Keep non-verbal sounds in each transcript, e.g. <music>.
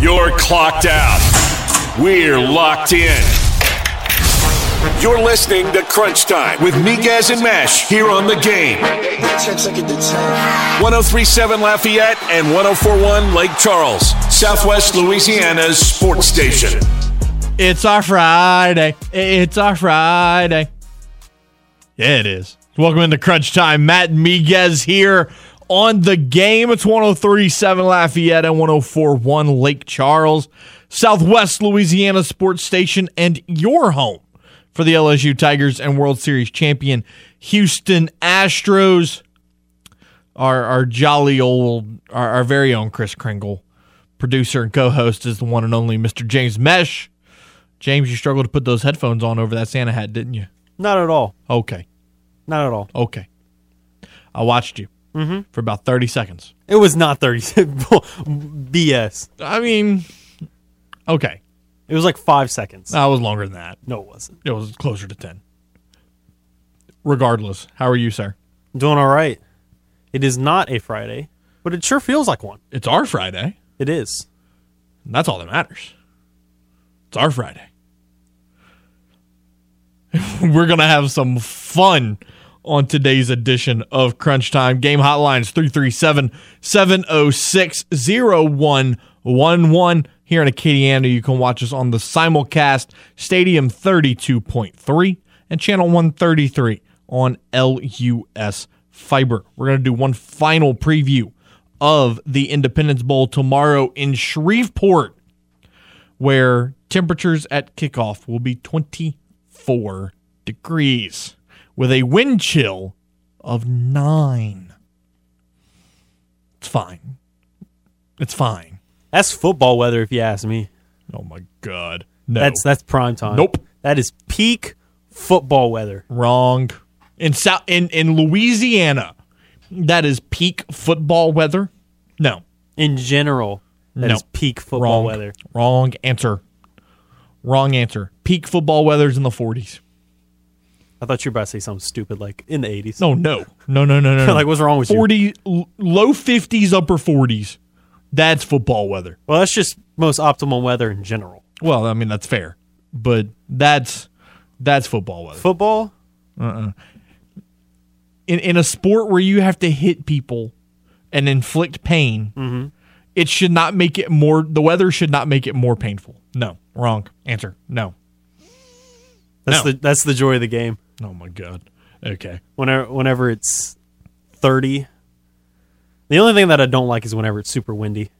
You're clocked out. We're locked in. You're listening to Crunch Time with Miguez and Mesh here on the game. 1037 Lafayette and 1041 Lake Charles, Southwest Louisiana's sports station. It's our Friday. It's our Friday. Yeah, it is. Welcome into Crunch Time. Matt Miguez here on the game. It's 1037 Lafayette and 1041 Lake Charles, Southwest Louisiana Sports Station, and your home for the LSU Tigers and World Series champion Houston Astros. Our, our jolly old, our, our very own Chris Kringle, producer and co host, is the one and only Mr. James Mesh. James, you struggled to put those headphones on over that Santa hat, didn't you? Not at all. Okay. Not at all. Okay. I watched you Mm-hmm. for about 30 seconds. It was not 30. <laughs> BS. I mean, okay. It was like five seconds. That was longer than that. No, it wasn't. It was closer to 10. Regardless, how are you, sir? Doing all right. It is not a Friday, but it sure feels like one. It's our Friday. It is. And that's all that matters. It's our Friday. <laughs> We're going to have some fun on today's edition of Crunch Time. Game hotlines 337 706 0111. Here in Acadiana, you can watch us on the simulcast Stadium 32.3 and Channel 133 on LUS Fiber. We're going to do one final preview of the Independence Bowl tomorrow in Shreveport where temperatures at kickoff will be 24 degrees with a wind chill of 9. It's fine. It's fine. That's football weather, if you ask me. Oh my god. No. That's that's prime time. Nope. That is peak football weather. wrong. In South in in Louisiana, that is peak football weather. No. In general, that is No. peak football Wrong. weather. Wrong answer. Wrong answer. Peak football weather's in the 40s. I thought you were about to say something stupid like in the 80s. No, no. No, no, no, no. <laughs> no. like, what's wrong with you? 40 l- low 50s upper 40s that's football weather Well, that's just most optimal weather in general. well i mean that's fair but that's that's football weather Football, in, in a sport where you have to hit people and inflict pain Mm-hmm. it should not make it more the weather should not make it more painful no wrong answer no that's No. the that's the joy of the game. Oh my god okay Whenever whenever it's 30. The only thing that I don't like is whenever it's super windy.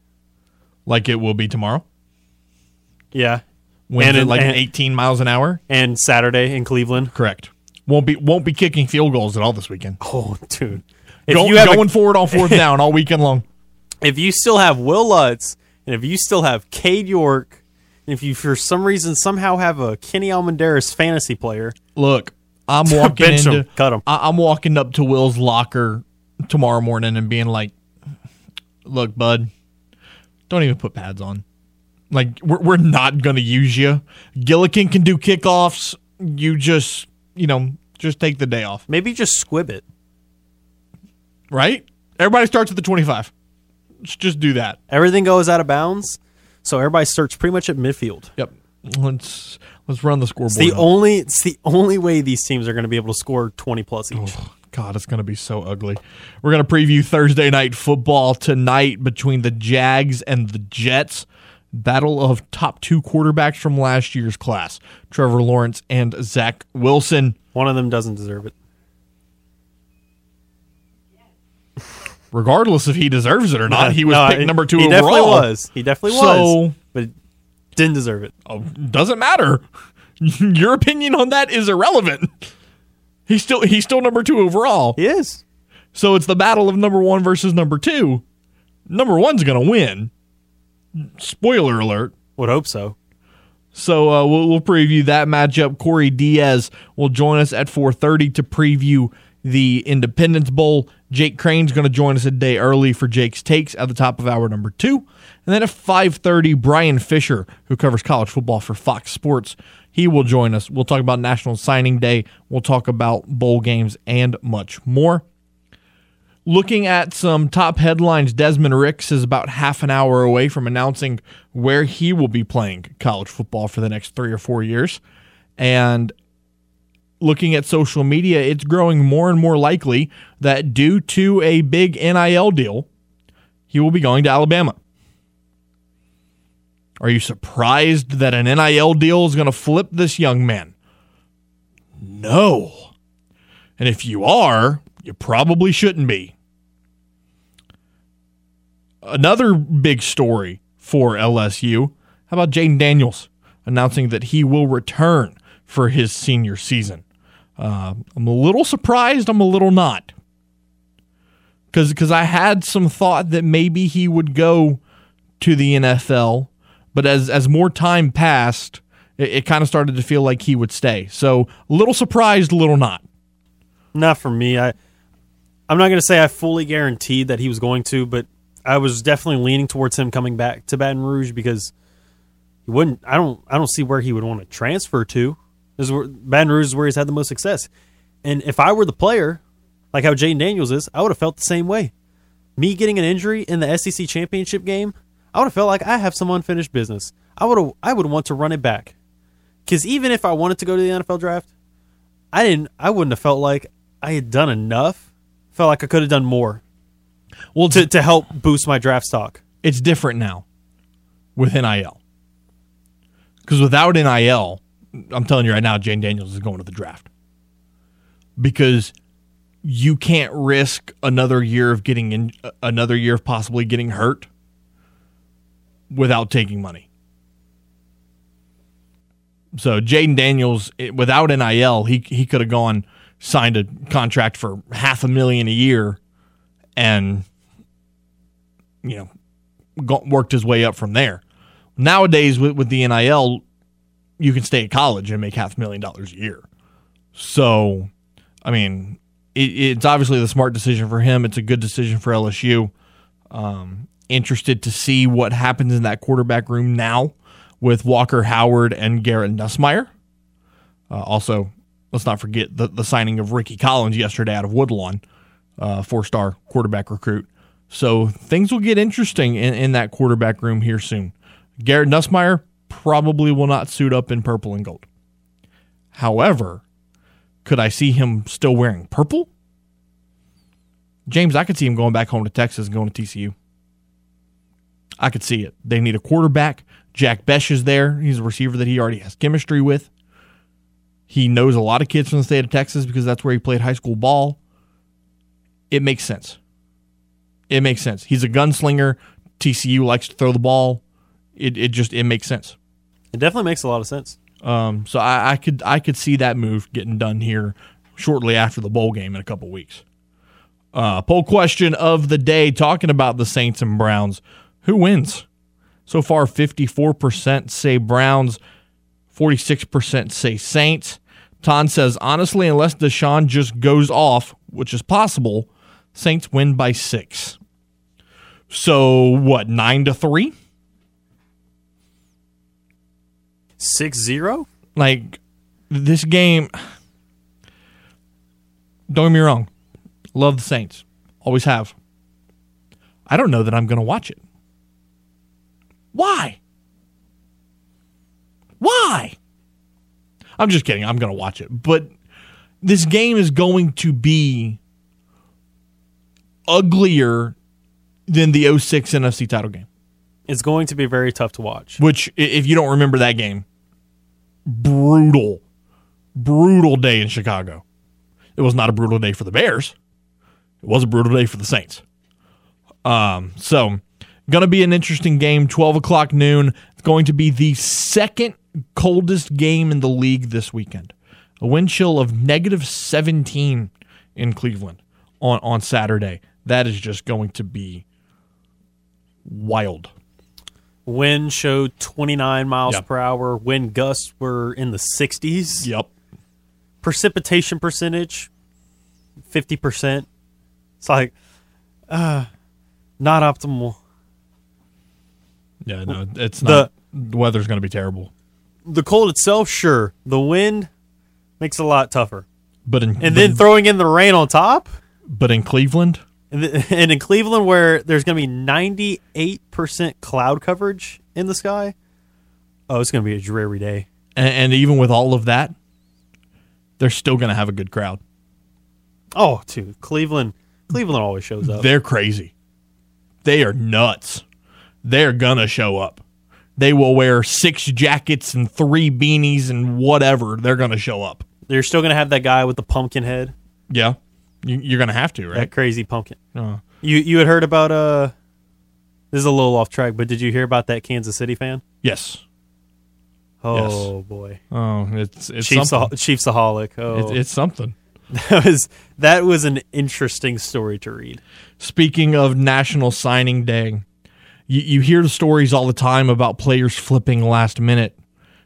like it will be tomorrow Yeah. winds And at like and- 18 miles an hour And Saturday in Cleveland. correct won't be won't be kicking field goals at all this weekend Oh, dude. If Go, you have a- going forward on fourth <laughs> down all weekend long if you still have Will Lutz, and if you still have Cade York, and if you for some reason somehow have a Kenny Almendaris fantasy player, Look, I'm walking Bench into Cut 'em. I, I'm walking up to Will's locker tomorrow morning and being like, "Look, bud, don't even put pads on. Like, we're we're not gonna use you. Gillikin can do kickoffs. You just, you know, just take the day off, maybe just squib it. right? Everybody starts at the 25. Let's just do that. Everything goes out of bounds, so everybody starts pretty much at midfield. Yep. Let's let's run the scoreboard. It's the up. only it's the only way these teams are going to be able to score 20 plus each. Oh, God, it's going to be so ugly. We're going to preview Thursday night football tonight between the Jags and the Jets. Battle of top two quarterbacks from last year's class Trevor Lawrence and Zach Wilson. One of them doesn't deserve it. <laughs> Regardless if he deserves it or not, he was No, picked number two He overall. He definitely was. He definitely was. So- but didn't deserve it. Oh, doesn't matter. <laughs> Your opinion on that is irrelevant. He's still he's still number two overall. He is. So it's the battle of number one versus number two. Number one's going to win. Spoiler alert. Would hope so. So uh, we'll, we'll preview that matchup. Corey Diaz will join us at 4:30 to preview the Independence Bowl. Jake Crane's going to join us a day early for Jake's takes at the top of hour number two, and then at 5:30, Brian Fisher, who covers college football for Fox Sports, he will join us. We'll talk about National Signing Day. We'll talk about bowl games and much more. Looking at some top headlines, Desmond Ricks is about half an hour away from announcing where he will be playing college football for the next three or four years. And looking at social media, it's growing more and more likely that due to a big NIL deal, he will be going to Alabama. Are you surprised that an NIL deal is going to flip this young man? No. And if you are, you probably shouldn't be. Another big story for LSU. How about Jayden Daniels announcing that he will return for his senior season? Uh, I'm a little surprised. I'm a little not. Because I had some thought that maybe he would go to the NFL, but as as more time passed, it, it kind of started to feel like he would stay. So little surprised, little not. Not for me. I I'm not going to say I fully guaranteed that he was going to, but I was definitely leaning towards him coming back to Baton Rouge because he wouldn't. I don't. I don't see where he would want to transfer to. This is where, Baton Rouge is where he's had the most success. And if I were the player, like how Jayden Daniels is, I would have felt the same way. Me getting an injury in the SEC championship game, I would have felt like I have some unfinished business. I would. I would want to run it back. Because even if I wanted to go to the NFL draft, I didn't. I wouldn't have felt like I had done enough. Felt like I could have done more. Well, to to help boost my draft stock. It's different now with NIL. Because without NIL, I'm telling you right now, Jayden Daniels is going to the draft. Because you can't risk another year of getting in another year of possibly getting hurt without taking money. So Jayden Daniels, without NIL, he he could have gone signed a contract for half a million a year, and you know, got, worked his way up from there. Nowadays, with with the NIL, you can stay at college and make half a million dollars a year. So, I mean, it, it's obviously the smart decision for him. It's a good decision for LSU. Um, interested to see what happens in that quarterback room now with Walker Howard and Garrett Nussmeier. Uh, also, let's not forget the, the signing of Rickie Collins yesterday out of Woodlawn, uh, four star quarterback recruit. So things will get interesting in, in that quarterback room here soon. Garrett Nussmeier probably will not suit up in purple and gold. However, could I see him still wearing purple? James, I could see him going back home to Texas and going to TCU. I could see it. They need a quarterback. Jack Bech is there. He's a receiver that he already has chemistry with. He knows a lot of kids from the state of Texas because that's where he played high school ball. It makes sense. It makes sense. He's a gunslinger. TCU likes to throw the ball. It, it just it makes sense. It definitely makes a lot of sense. Um, so I, I could I could see that move getting done here shortly after the bowl game in a couple weeks. Uh, poll question of the day talking about the Saints and Browns. Who wins? So far, 54% say Browns, 46% say Saints. Ton says, honestly, unless Deshaun just goes off, which is possible, Saints win by six. So, what, nine to three? Six zero? Like, this game, don't get me wrong, love the Saints, always have. I don't know that I'm going to watch it. Why? Why? I'm just kidding. I'm going to watch it. But this game is going to be uglier than the 06 NFC title game. It's going to be very tough to watch. Which, if you don't remember that game, brutal, brutal day in Chicago. It was not a brutal day for the Bears. It was a brutal day for the Saints. Um, so Going to be an interesting game, 12 o'clock noon. It's going to be the second coldest game in the league this weekend. A wind chill of negative 17 in Cleveland on, on Saturday. That is just going to be wild. Wind showed 29 miles yep. per hour. Wind gusts were in the 60s. Yep. Precipitation percentage, 50%. It's like, uh, not optimal. Yeah, no, it's not. The, the weather's going to be terrible. The cold itself, sure. The wind makes it a lot tougher. But in, and then throwing in the rain on top. But in Cleveland, And, th- <laughs> and in Cleveland, where there's going to be 98% cloud coverage in the sky, oh, it's going to be a dreary day. And, and even with all of that, they're still going to have a good crowd. Oh, dude, Cleveland, Cleveland always shows up. They're crazy. They are nuts. They're gonna show up. They will wear six jackets and three beanies and whatever. They're gonna show up. They're still to have that guy with the pumpkin head, Yeah, you, you're gonna have to, right? that crazy pumpkin. Uh, You you had heard about uh, this is a little off track, but did you hear about that Kansas City fan? yes. Oh boy, Oh, it's it's Chiefs something. Chiefsaholic. Oh, It's, it's something. <laughs> that was that was an interesting story to read. Speaking of National Signing Day, you, you hear the stories all the time about players flipping last minute.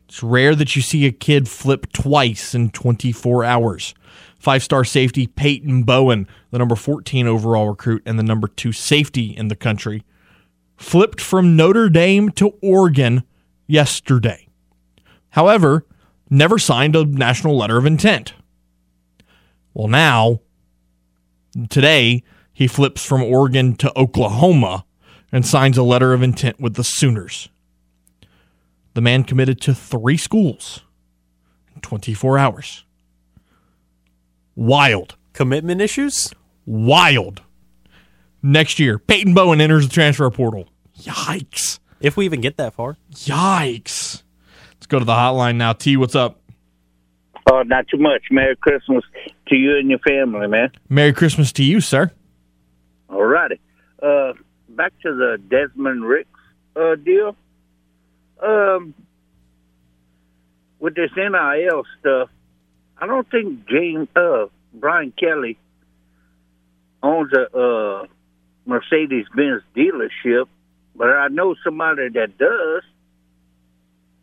It's rare that you see a kid flip twice in 24 hours. Five star safety Peyton Bowen, the number 14 overall recruit and the number two safety in the country, flipped from Notre Dame to Oregon yesterday. However, never signed a national letter of intent. Well, now Today, he flips from Oregon to Oklahoma and signs a letter of intent with the Sooners. The man committed to three schools in 24 hours. Wild. Commitment issues? Wild. Next year, Peyton Bowen enters the transfer portal. Yikes. If we even get that far. Yikes. Let's go to the hotline now. T, what's up? Oh, not too much. Merry Christmas to you and your family, man. Merry Christmas to you, sir. All righty. Uh, back to the Desmond Ricks uh, deal. Um, with this NIL stuff, I don't think James uh, Brian Kelly owns a uh, Mercedes Benz dealership, but I know somebody that does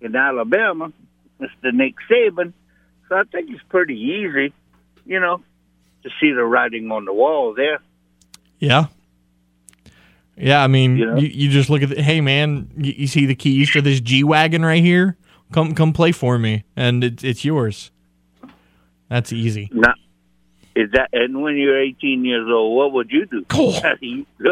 in Alabama, Mr. Nick Saban. So I think it's pretty easy, you know, to see the writing on the wall there. Yeah. Yeah, I mean, You know? you, you just look at the, hey man, you, you see the keys to this G wagon right here? Come come play for me, and it's it's yours. That's easy. Is that and when you're 18 years old, what would you do? Cool. <laughs>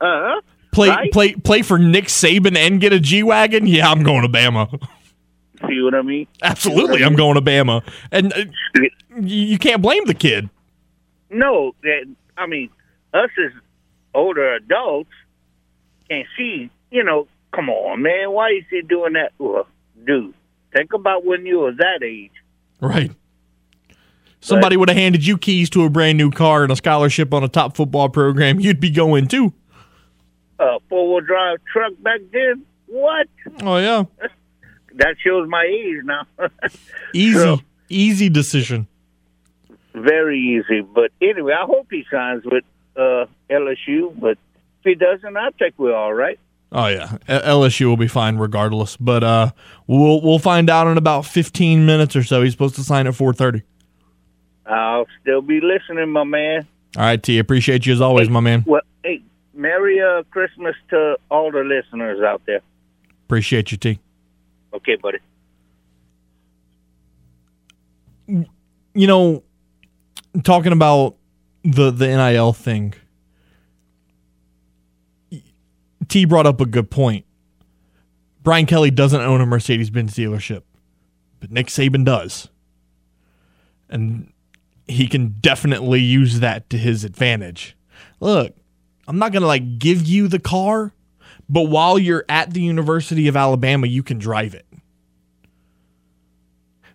huh? Play Right? play play for Nick Saban and get a G wagon. Yeah, I'm going to Bama. <laughs> See what I mean? Absolutely, I'm going to Bama, and uh, you, you can't blame the kid. No, that I mean, us as older adults can't see. You know, come on, man. Why is he doing that? Well, dude, think about when you was that age. Right. Somebody would have handed you keys to a brand new car and a scholarship on a top football program. You'd be going too. Uh, four wheel drive truck back then. What? Oh yeah, That shows my age now. <laughs> easy, Sure. easy decision. Very easy. But anyway, I hope he signs with uh, LSU. But if he doesn't, I think we're all right. Oh yeah, LSU will be fine regardless. But uh, we'll we'll find out in about fifteen minutes or so. He's supposed to sign at four thirty. I'll still be listening, my man. All right, T. Appreciate you as always, my man. Well, hey, Merry uh, Christmas to all the listeners out there. Appreciate you, T. Okay, buddy. You know, talking about the the NIL thing. T brought up a good point. Brian Kelly doesn't own a Mercedes Benz dealership, but Nick Saban does. And he can definitely use that to his advantage. Look, I'm not going to like give you the car, but while you're at the University of Alabama, you can drive it.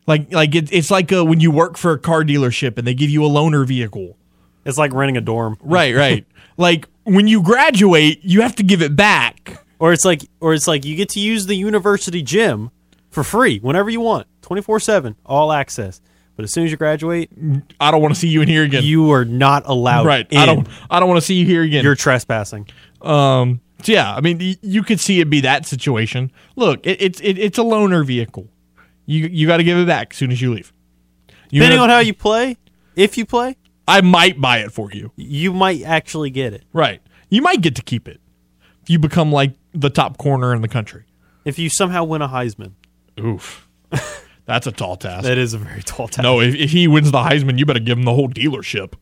Like like it, it's like uh when you work for a car dealership and they give you a loaner vehicle. It's like renting a dorm. Right, right. <laughs> like when you graduate, you have to give it back. Or it's like or it's like you get to use the university gym for free whenever you want. 24/7, all access. But as soon as you graduate, I don't want to see you in here again. you are not allowed right. in. I don't I don't want to see you here again. You're trespassing. Um. So yeah, I mean, you could see it be that situation. Look, it, it's it, it's a loaner vehicle. You you got to give it back as soon as you leave. You Depending on how you play, if you play, I might buy it for you. you might actually get it. Right. You might get to keep it if you become like the top corner in the country. If you somehow win a Heisman. Oof. <laughs> That's a tall task. That is a very tall task. no, if, if he wins the Heisman, you better give him the whole dealership.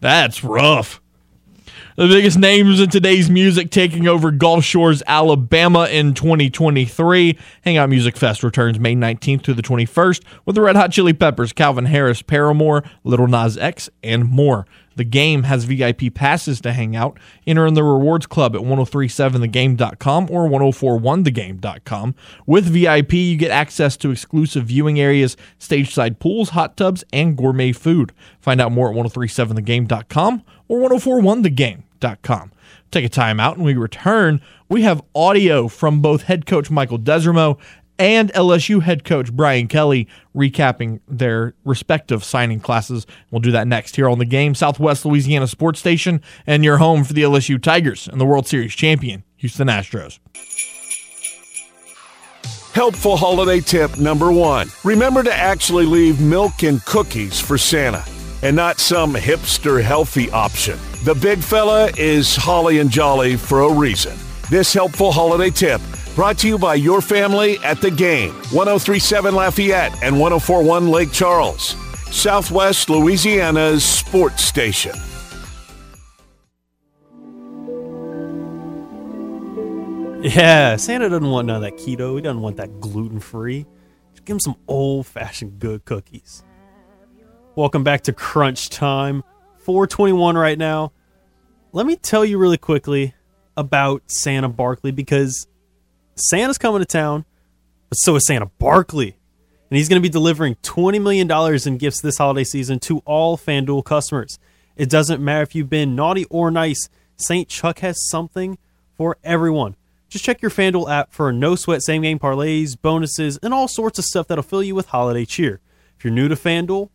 That's rough. The biggest names in today's music taking over Gulf Shores, Alabama in 2023. Hangout Music Fest returns May 19th through the 21st with the Red Hot Chili Peppers, Calvin Harris, Paramore, Lil Nas X, and more. The game has VIP passes to hang out. Enter in the rewards club at 1037thegame.com or 1041thegame.com. With VIP, you get access to exclusive viewing areas, stage side pools, hot tubs, and gourmet food. Find out more at 1037thegame.com or 1041thegame.com. Take a time out and we return. We have audio from both head coach Michael Desormeaux and LSU head coach Brian Kelly recapping their respective signing classes. We'll do that next here on the game, Southwest Louisiana Sports Station, and your home for the LSU Tigers and the World Series champion, Houston Astros. Helpful holiday tip number one remember to actually leave milk and cookies for Santa and not some hipster healthy option. The big fella is holly and jolly for a reason. This helpful holiday tip Brought to you by your family at the game. 1037 Lafayette and 1041 Lake Charles. Southwest Louisiana's sports station. Yeah, Santa doesn't want none of that keto. He doesn't want that gluten free. Just give him some old fashioned good cookies. Welcome back to Crunch Time. 421 right now. Let me tell you really quickly about Santa Barkley because Santa's coming to town, but so is Santa Barkley. And he's going to be delivering $20 million in gifts this holiday season to all FanDuel customers. It doesn't matter if you've been naughty or nice, St. Chuck has something for everyone. Just check your FanDuel app for no sweat same game parlays, bonuses, and all sorts of stuff that'll fill you with holiday cheer. If you're new to FanDuel,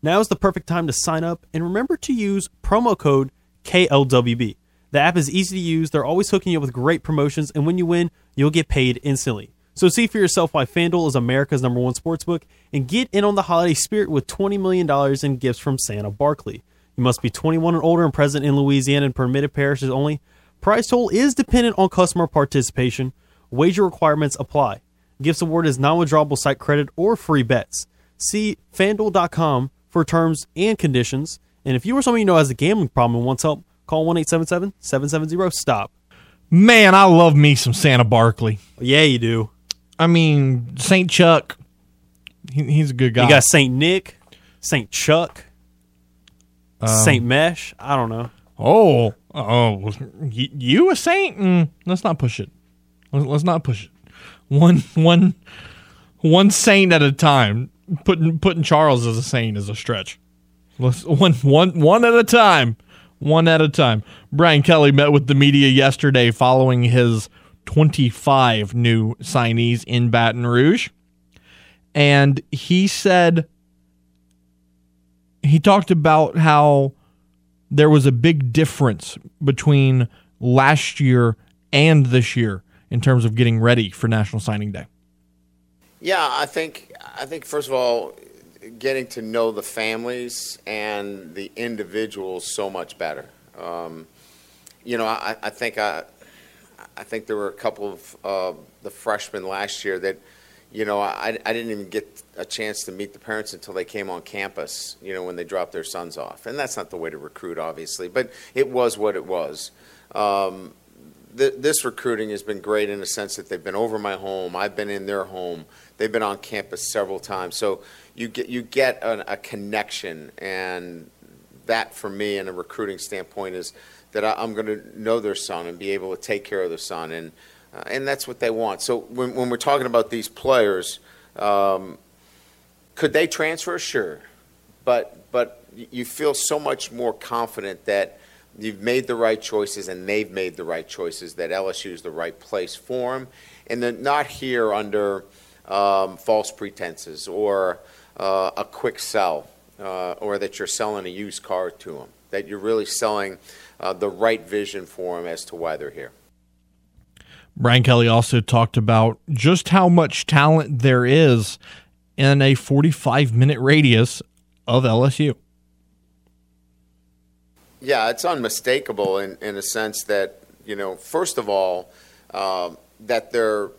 now is the perfect time to sign up and remember to use promo code KLWB. The app is easy to use, they're always hooking you up with great promotions, and when you win, you'll get paid instantly. So see for yourself why FanDuel is America's number one sportsbook and get in on the holiday spirit with $20 million in gifts from Santa Barkley. You must be 21 and older and present in Louisiana and permitted parishes only. Price total is dependent on customer participation. Wager requirements apply. Gifts award is non-withdrawable site credit or free bets. See fanduel.com for terms and conditions. And if you or someone you know has a gambling problem and wants help, call 1-877-770-STOP. Man, I love me some Santa Barkley. Yeah, you do. I mean, St. Chuck, he, he's a good guy. You got St. Nick, St. Chuck, St. Mesh. I don't know. Oh, oh, you a saint? Mm, let's not push it. Let's let's not push it. One, one, one saint at a time. Putting putting Charles as a saint is a stretch. Let's one one one at a time. One at a time. Brian Kelly met with the media yesterday following his 25 new signees in Baton Rouge, and he said he talked about how there was a big difference between last year and this year in terms of getting ready for National Signing Day. Yeah, I think I think first of all, getting to know the families and the individuals so much better. Um, you know, I, I think I, I think there were a couple of uh, the freshmen last year that, you know, I, I didn't even get a chance to meet the parents until they came on campus. You know, when they dropped their sons off, and that's not the way to recruit, obviously, but it was what it was. Um, th- this recruiting has been great in the sense that they've been over my home. I've been in their home. They've been on campus several times. So you get you get an, a connection, and that for me, in a recruiting standpoint, is that I, I'm going to know their son and be able to take care of their son, and uh, and that's what they want. So when when we're talking about these players, um, could they transfer? Sure, but but you feel so much more confident that you've made the right choices and they've made the right choices. That LSU is the right place for them, and they're not here under um, false pretenses or uh, a quick sell, uh, or that you're selling a used car to them. That you're really selling uh, the right vision for them as to why they're here. Brian Kelly also talked about just how much talent there is in a 45 minute radius of LSU. Yeah, it's unmistakable in, in a sense that, you know, first of all, um, that they're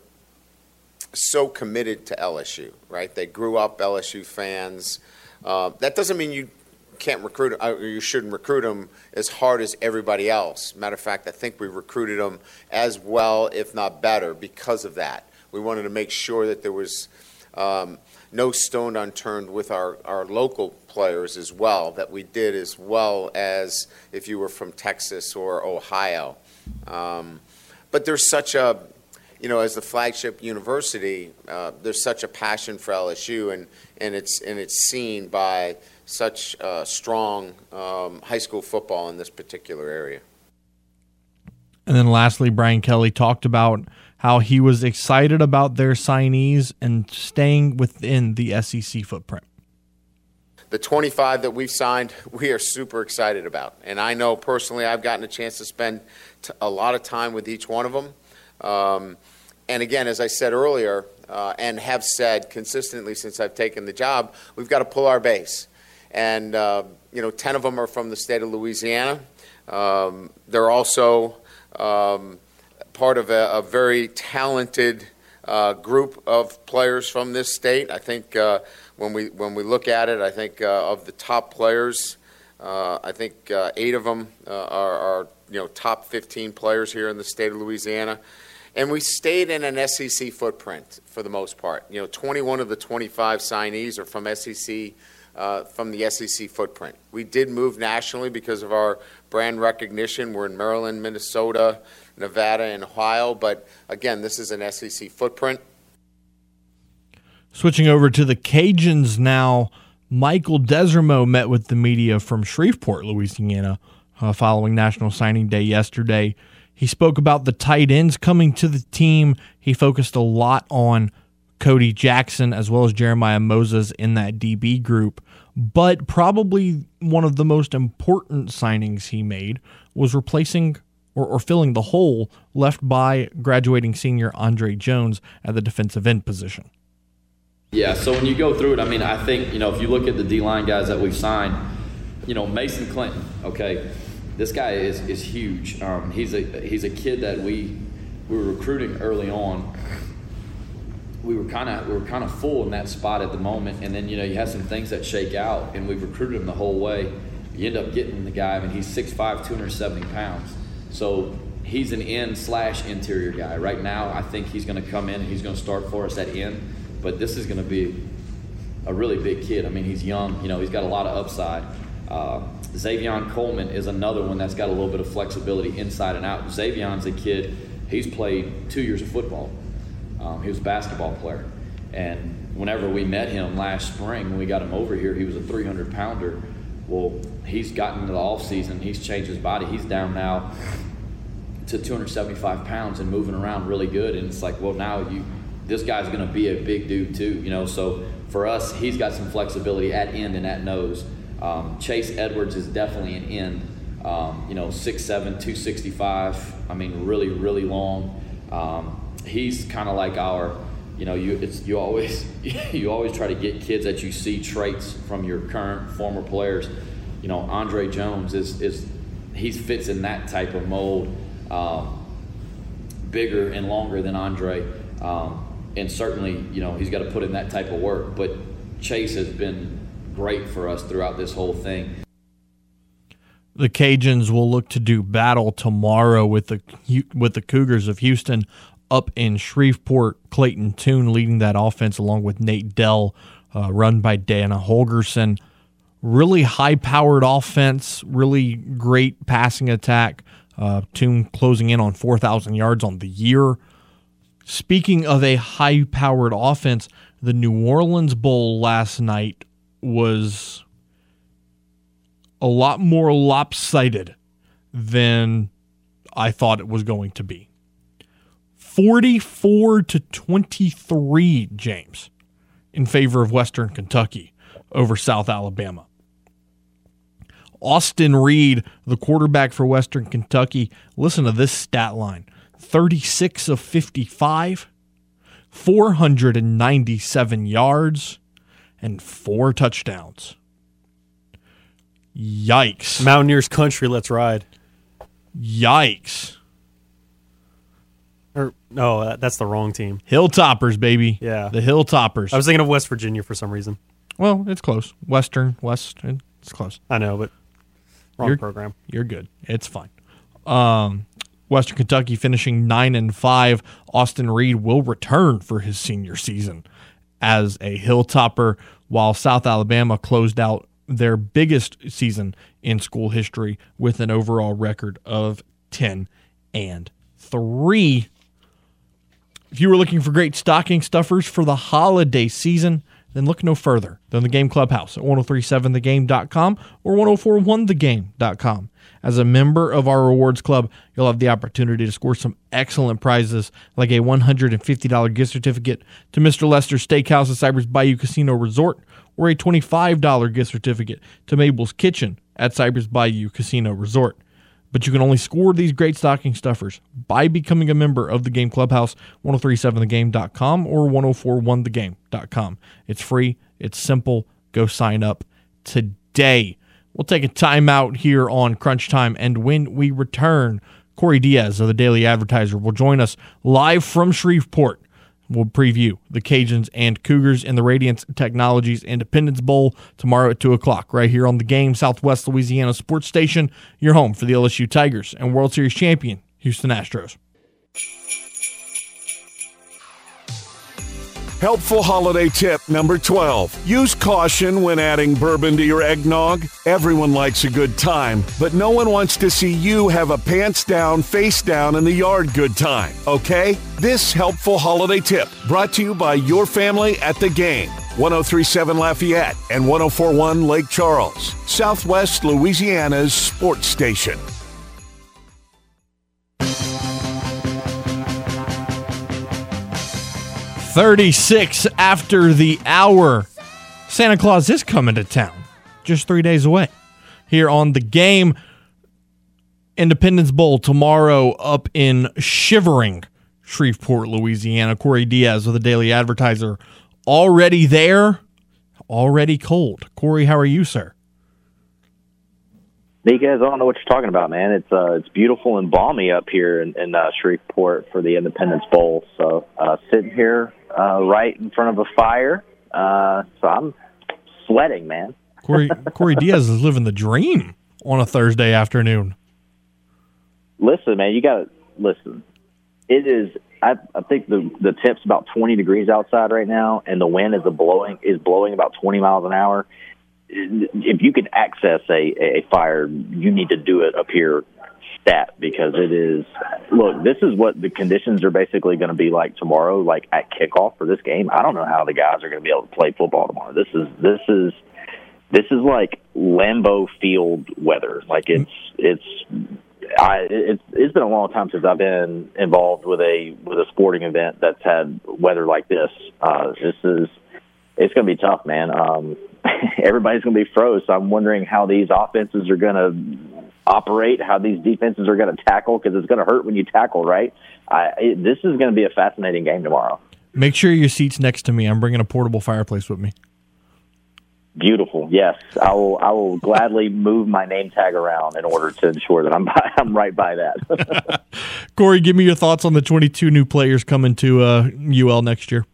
so committed to LSU, right? They grew up LSU fans. Uh, that doesn't mean you can't recruit, or you shouldn't recruit them as hard as everybody else. Matter of fact, I think we recruited them as well, if not better, because of that. We wanted to make sure that there was um, no stone unturned with our, our local players as well, that we did as well as if you were from Texas or Ohio. Um, but there's such a, you know, as the flagship university, uh, there's such a passion for LSU, and, and, it's, and it's seen by such uh, strong um, high school football in this particular area. And then lastly, Brian Kelly talked about how he was excited about their signees and staying within the SEC footprint. The 25 that we've signed, <laughs> we are super excited about. And I know personally I've gotten a chance to spend t- a lot of time with each one of them. Um, and again, as I said earlier, uh, and have said consistently since I've taken the job, we've got to pull our base. And, uh, you know, 10 of them are from the state of Louisiana. Um, they're also um, part of a, a very talented uh, group of players from this state. I think uh, when we when we look at it, I think uh, of the top players, uh, I think eight of them are, are, you know top 15 players here in the state of Louisiana. And we stayed in an SEC footprint for the most part. You know, 21 of the 25 signees are from SEC uh, from the SEC footprint. We did move nationally because of our brand recognition. We're in Maryland, Minnesota, Nevada, and Ohio, but again, this is an SEC footprint. Switching over to the Cajuns now, Michael Desormeaux met with the media from Shreveport, Louisiana, uh, following National Signing Day yesterday. He spoke about the tight ends coming to the team. He focused a lot on Cody Jackson as well as Jeremiah Moses in that DB group. But probably one of the most important signings he made was replacing or, or filling the hole left by graduating senior Andre Jones at the defensive end position. Yeah, so when you go through it, I mean, I think, you know, if you look at the D line guys that we've signed, you know, Mason Clinton, okay, this guy is, is huge. Um, he's, a, he's a kid that we, we were recruiting early on we were kind of we were kind of full in that spot at the moment, and then you know you have some things that shake out, and we've recruited him the whole way. You end up getting the guy, I mean he's 6'5", 270 pounds, so he's an end slash interior guy. Right now, I think he's going to come in and he's going to start for us at end, but this is going to be a really big kid. I mean he's young, you know he's got a lot of upside. Uh, Xavion Coleman is another one that's got a little bit of flexibility inside and out. Xavion's a kid; he's played two years of football. Um, he was a basketball player. And whenever we met him last spring, when we got him over here, he was a 300 pounder. Well, he's gotten into the off season. He's changed his body. He's down now to 275 pounds and moving around really good. And it's like, well, now you, this guy's going to be a big dude too, you know. So for us, he's got some flexibility at end and at nose. Um, Chase Edwards is definitely an end. Um, you know, 6'7", 265. I mean, really, really long. Um, he's kind of like our you know you it's you always <laughs> you always try to get kids that you see traits from your current former players you know andre jones is is he fits in that type of mold um, bigger and longer than andre um, and certainly you know he's got to put in that type of work but chase has been great for us throughout this whole thing the Cajuns will look to do battle tomorrow with the with the Cougars of Houston up in Shreveport. Clayton Tune leading that offense along with Nate Dell, uh, run by Dana Holgorsen. Really high powered offense, really great passing attack. Uh, Tune closing in on 4,000 yards on the year. Speaking of a high powered offense, the New Orleans Bowl last night was a lot more lopsided than I thought it was going to be. 44 to 23, James, in favor of Western Kentucky over South Alabama. Austin Reed, the quarterback for Western Kentucky, listen to this stat line 36 of 55, 497 yards, and four touchdowns. Yikes. Mountaineers country, let's ride. Yikes. Or no, uh, that's the wrong team. Hilltoppers, baby. Yeah. The Hilltoppers. I was thinking of West Virginia for some reason. well, it's close. Western, West, It's close. I know, but wrong You're- program. You're good. It's fine. Um, Western Kentucky finishing nine and five. Austin Reed will return for his senior season as a hilltopper, while South Alabama closed out their biggest season in school history with an overall record of ten and three. If you were looking for great stocking stuffers for the holiday season, then look no further than the Game Clubhouse at 1037thegame.com or 1041thegame.com. As a member of our rewards club, you'll have the opportunity to score some excellent prizes like a $150 gift certificate to Mr. Lester's Steakhouse at Cypress Bayou Casino Resort or a $25 gift certificate to Mabel's Kitchen at Cypress Bayou Casino Resort. But you can only score these great stocking stuffers by becoming a member of the Game Clubhouse, 1037thegame.com or 1041thegame.com. It's free, it's simple. Go sign up today. We'll take a timeout here on Crunch Time, and when we return, Corey Diaz of the Daily Advertiser will join us live from Shreveport. We'll preview the Cajuns and Cougars in the Radiance Technologies Independence Bowl tomorrow at 2 o'clock, right here on the game, Southwest Louisiana Sports Station, your home for the LSU Tigers and World Series champion, Houston Astros. Helpful holiday tip number 12. Use caution when adding bourbon to your eggnog. Everyone likes a good time, but no one wants to see you have a pants down, face down in the yard good time, okay? This helpful holiday tip brought to you by your family at the game. 1037 Lafayette and 1041 Lake Charles, Southwest Louisiana's sports station. 36 after the hour. Santa Claus is coming to town just three days away. Here on the game, Independence Bowl tomorrow up in shivering Shreveport, Louisiana. Corey Diaz with the Daily Advertiser already there, already cold. Corey, how are you, sir? You guys don't know what you're talking about, man. It's uh, it's beautiful and balmy up here in, in uh, Shreveport for the Independence Bowl. So uh, sitting here uh, right in front of a fire, uh, so I'm sweating, man. Corey, <laughs> Corey Diaz is living the dream on a Thursday afternoon. Listen, man, you got to listen. It is. I, I think the the temp's about 20 degrees outside right now, and the wind is a blowing is blowing about 20 miles an hour. If you can access a a fire, you need to do it up here stat because it is look this is what the conditions are basically going to be like tomorrow like at kickoff for this game i don't know how the guys are going to be able to play football tomorrow this is this is this is like lambeau field weather like it's it's I it's it's been a long time since I've been involved with a with a sporting event that's had weather like this. Uh, this is it's going to be tough, man. Um, <laughs> everybody's going to be froze. So I'm wondering how these offenses are going to operate, how these defenses are going to tackle because it's going to hurt when you tackle, right? I, it, this is going to be a fascinating game tomorrow. Make sure your seat's next to me. I'm bringing a portable fireplace with me. Beautiful. Yes, I will. I will gladly <laughs> move my name tag around in order to ensure that I'm <laughs> by, I'm right by that. <laughs> Corey, give me your thoughts on the 22 new players coming to uh, UL next year.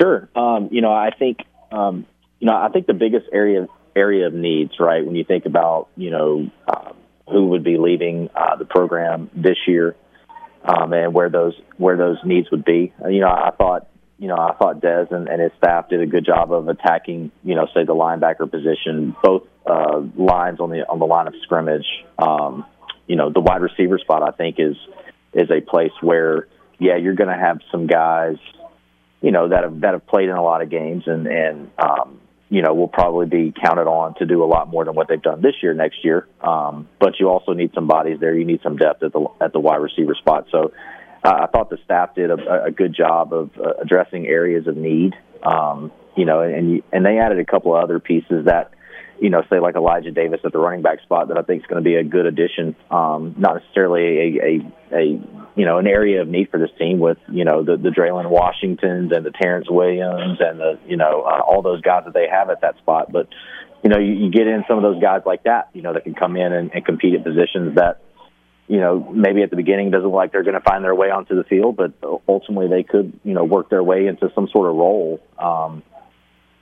Sure. Um, you know, I think um, you know, I think the biggest area area of needs, right, when you think about you know uh, who would be leaving uh, the program this year, um, and where those where those needs would be. You know, I thought you know I thought Des and, and his staff did a good job of attacking you know say the linebacker position, both uh, lines on the on the line of scrimmage. Um, you know, the wide receiver spot I think is is a place where yeah you're going to have some guys you know that have that have played in a lot of games and and um, you know will probably be counted on to do a lot more than what they've done this year next year. Um, but you also need some bodies there. You need some depth at the at the wide receiver spot. So uh, I thought the staff did a, a good job of uh, addressing areas of need. Um, you know, and and they added a couple of other pieces that you know, say like Elijah Davis at the running back spot that I think is going to be a good addition. Um, not necessarily a, a, a, you know, an area of need for this team with, you know, the, the Dre'lyn Washingtons and the Terrence Williams and the, you know, uh, all those guys that they have at that spot. But, you know, you, you get in some of those guys like that, you know, that can come in and, and compete at positions that, you know, maybe at the beginning doesn't look like they're going to find their way onto the field, but ultimately they could, you know, work their way into some sort of role. Um,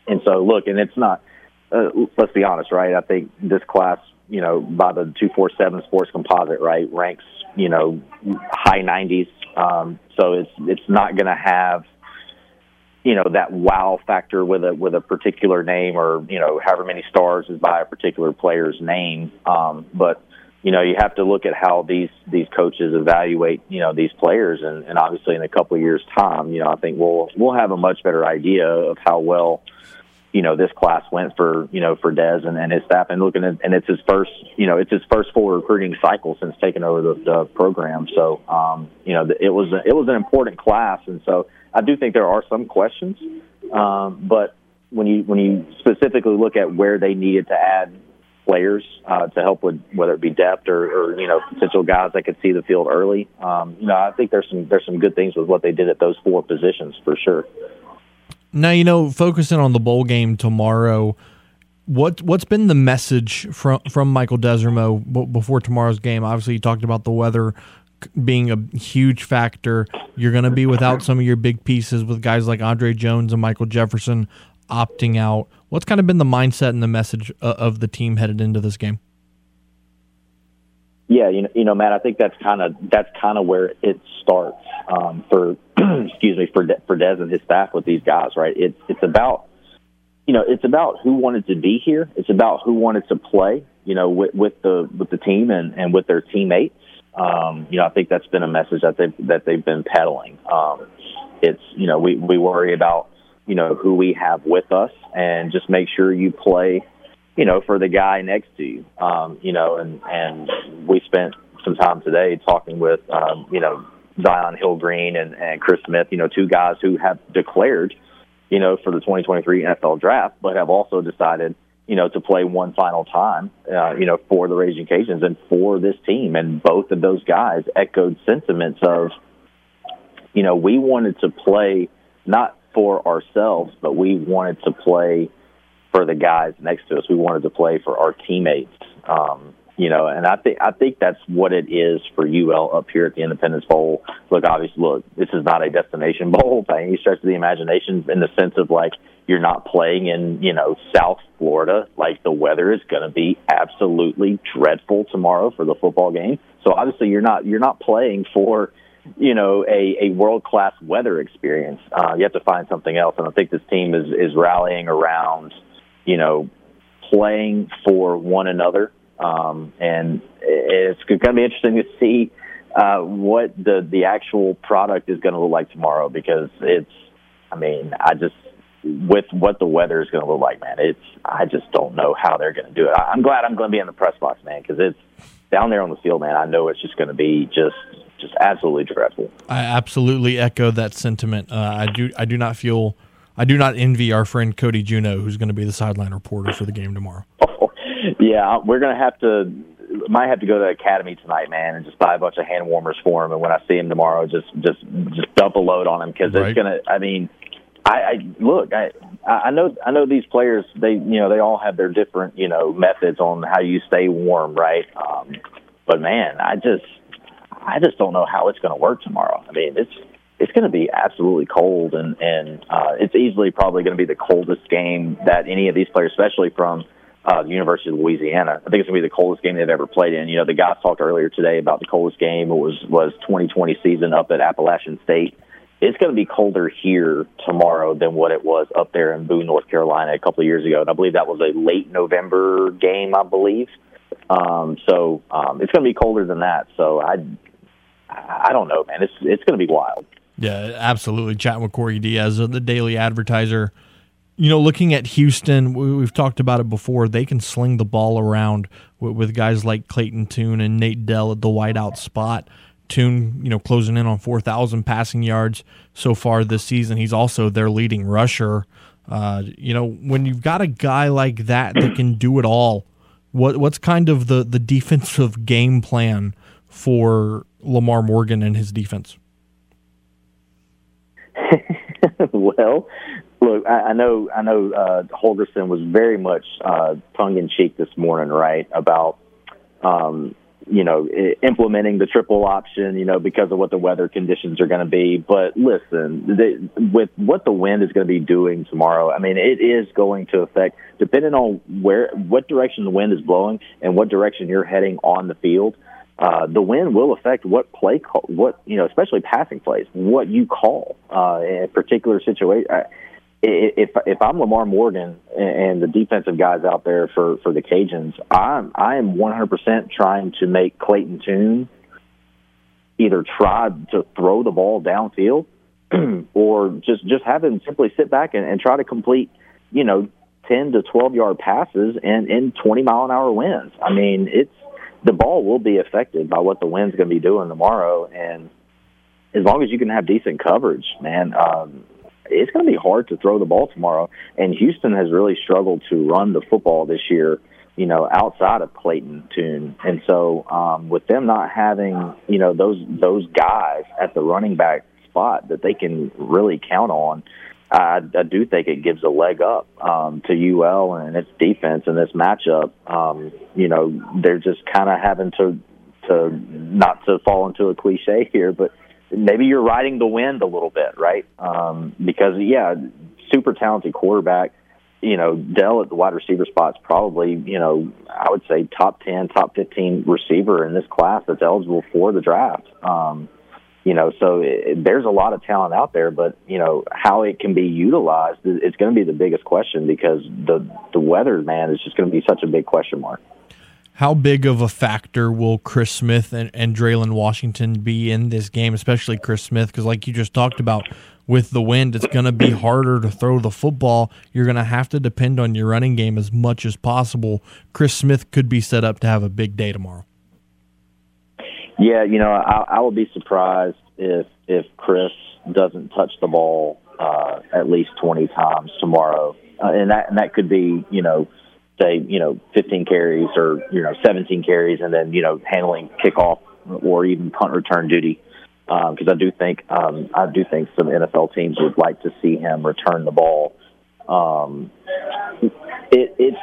and so look, and it's not, uh, let's be honest, right? I think this class, you know, by the two four seven sports composite, right, ranks, you know, high nineties. Um, so it's it's not going to have you know that wow factor with a with a particular name or you know however many stars is by a particular player's name um but you know you have to look at how these these coaches evaluate you know these players and, and obviously in a couple of years time you know I think we'll we'll have a much better idea of how well you know this class went for you know for Dez and, and his staff and looking at and it's his first you know it's his first full recruiting cycle since taking over the, the program so um you know it was a, it was an important class and so I do think there are some questions, um, but when you when you specifically look at where they needed to add players uh, to help with whether it be depth or, or you know potential guys that could see the field early, um, you know I think there's some there's some good things with what they did at those four positions for sure. Now you know focusing on the bowl game tomorrow. What what's been the message from from Michael Desormeaux before tomorrow's game? Obviously, you talked about the weather being a huge factor. You're going to be without some of your big pieces with guys like Andre Jones and Michael Jefferson opting out. What's kind of been the mindset and the message uh, of the team headed into this game? Yeah, you know, you know, Matt, I think that's kind of that's kind of where it starts um, for <clears throat> excuse me for De- for Dez and his staff with these guys, right? It's it's about you know it's about who wanted to be here. It's about who wanted to play, you know, with, with the with the team and and with their teammates um, you know, I think that's been a message that they that they've been peddling. Um, it's you know we we worry about you know who we have with us and just make sure you play you know for the guy next to you. Um, you know, and and we spent some time today talking with um, you know Zi'Yon Hill-Green and, and Chris Smith. You know, two guys who have declared you know for the 2023 NFL draft, but have also decided you know, to play one final time, uh, you know, for the Raging Cajuns and for this team. And both of those guys echoed sentiments of, you know, we wanted to play not for ourselves, but we wanted to play for the guys next to us. We wanted to play for our teammates. Um, you know, and I think I think that's what it is for UL up here at the Independence Bowl. Look, obviously, look, this is not a destination <laughs> bowl by any stretch of the imagination, in the sense of like you're not playing in, you know, South Florida. Like the weather is going to be absolutely dreadful tomorrow for the football game. So obviously, you're not you're not playing for you know a, a world class weather experience. Uh, you have to find something else, and I think this team is is rallying around you know playing for one another um, and it's going to be interesting to see uh, what the the actual product is going to look like tomorrow because it's. I mean, I just with what the weather is going to look like, man. It's I just don't know how they're going to do it. I'm glad I'm going to be in the press box, man, because it's down there on the field, man. I know it's just going to be just just absolutely dreadful. I absolutely echo that sentiment. Uh, I do I do not feel I do not envy our friend Cody Juneau, who's going to be the sideline reporter for the game tomorrow. <laughs> Yeah, we're gonna have to might have to go to the academy tonight, man, and just buy a bunch of hand warmers for him. And when I see him tomorrow, just just just dump a load on him because right. it's gonna. I mean, I, I look, I I know I know these players. They you know they all have their different you know methods on how you stay warm, right? Um, but man, I just I just don't know how it's going to work tomorrow. I mean, it's it's going to be absolutely cold, and and uh, it's easily probably going to be the coldest game that any of these players, especially from uh, the University of Louisiana. I think it's going to be the coldest game they've ever played in. You know, the guys talked earlier today about the coldest game it was was 2020 season up at Appalachian State. It's going to be colder here tomorrow than what it was up there in Boone, North Carolina, a couple of years ago. And I believe that was a late November game, I believe. Um, so um, it's going to be colder than that. So I, I don't know, man. It's it's going to be wild. Yeah, absolutely. Chatting with Corey Diaz of the Daily Advertiser you know, looking at Houston, we've talked about it before. They can sling the ball around with, guys like Clayton Tune and Nate Dell at the wideout spot. Tune, you know, closing in on 4,000 passing yards so far this season. He's also their leading rusher. Uh, you know, when you've got a guy like that that can do it all, what what's kind of the, the defensive game plan for Lamar Morgan and his defense? <laughs> well, look, I, I know, I know, uh, Holgorsen was very much uh, tongue in cheek this morning, right, about um, you know, implementing the triple option, you know, because of what the weather conditions are going to be. But listen, the, with what the wind is going to be doing tomorrow, I mean, it is going to affect, depending on where, what direction the wind is blowing and what direction you're heading on the field. Uh, the wind will affect what play call, what you know, especially passing plays, what you call uh, in a particular situation. If if I'm Lamar Morgan and the defensive guys out there for for the Cajuns, I'm I am 100% trying to make Clayton Tune either try to throw the ball downfield <clears throat> or just just have him simply sit back and, and try to complete, you know, 10 to 12 yard passes and in 20 mile an hour winds. I mean, it's the ball will be affected by what the wind's going to be doing tomorrow, and as long as you can have decent coverage, man, um, it's going to be hard to throw the ball tomorrow. And Houston has really struggled to run the football this year, you know, outside of Clayton Tune. And so, um, with them not having, you know, those those guys at the running back spot that they can really count on, I, I do think it gives a leg up um, to UL and its defense in this matchup. Um, you know, they're just kind of having to to not to fall into a cliche here, but maybe you're riding the wind a little bit, right? Um, because yeah, super talented quarterback. You know, Dell at the wide receiver spot's probably you know I would say top ten, top fifteen receiver in this class that's eligible for the draft. Um, you know, so it, there's a lot of talent out there, but you know how it can be utilized is going to be the biggest question because the the weather, man, is just going to be such a big question mark. How big of a factor will Chris Smith and, and Dre'lyn Washington be in this game, especially Chris Smith? Because, like you just talked about, with the wind, it's going to be harder to throw the football. You're going to have to depend on your running game as much as possible. Chris Smith could be set up to have a big day tomorrow. Yeah, you know, I, I will be surprised if if Chris doesn't touch the ball uh, at least twenty times tomorrow, uh, and that and that could be, you know, say, you know, fifteen carries or you know, seventeen carries, and then you know, handling kickoff or even punt return duty. Because I do think um, I do think some NFL teams would like to see him return the ball. Um, it, it's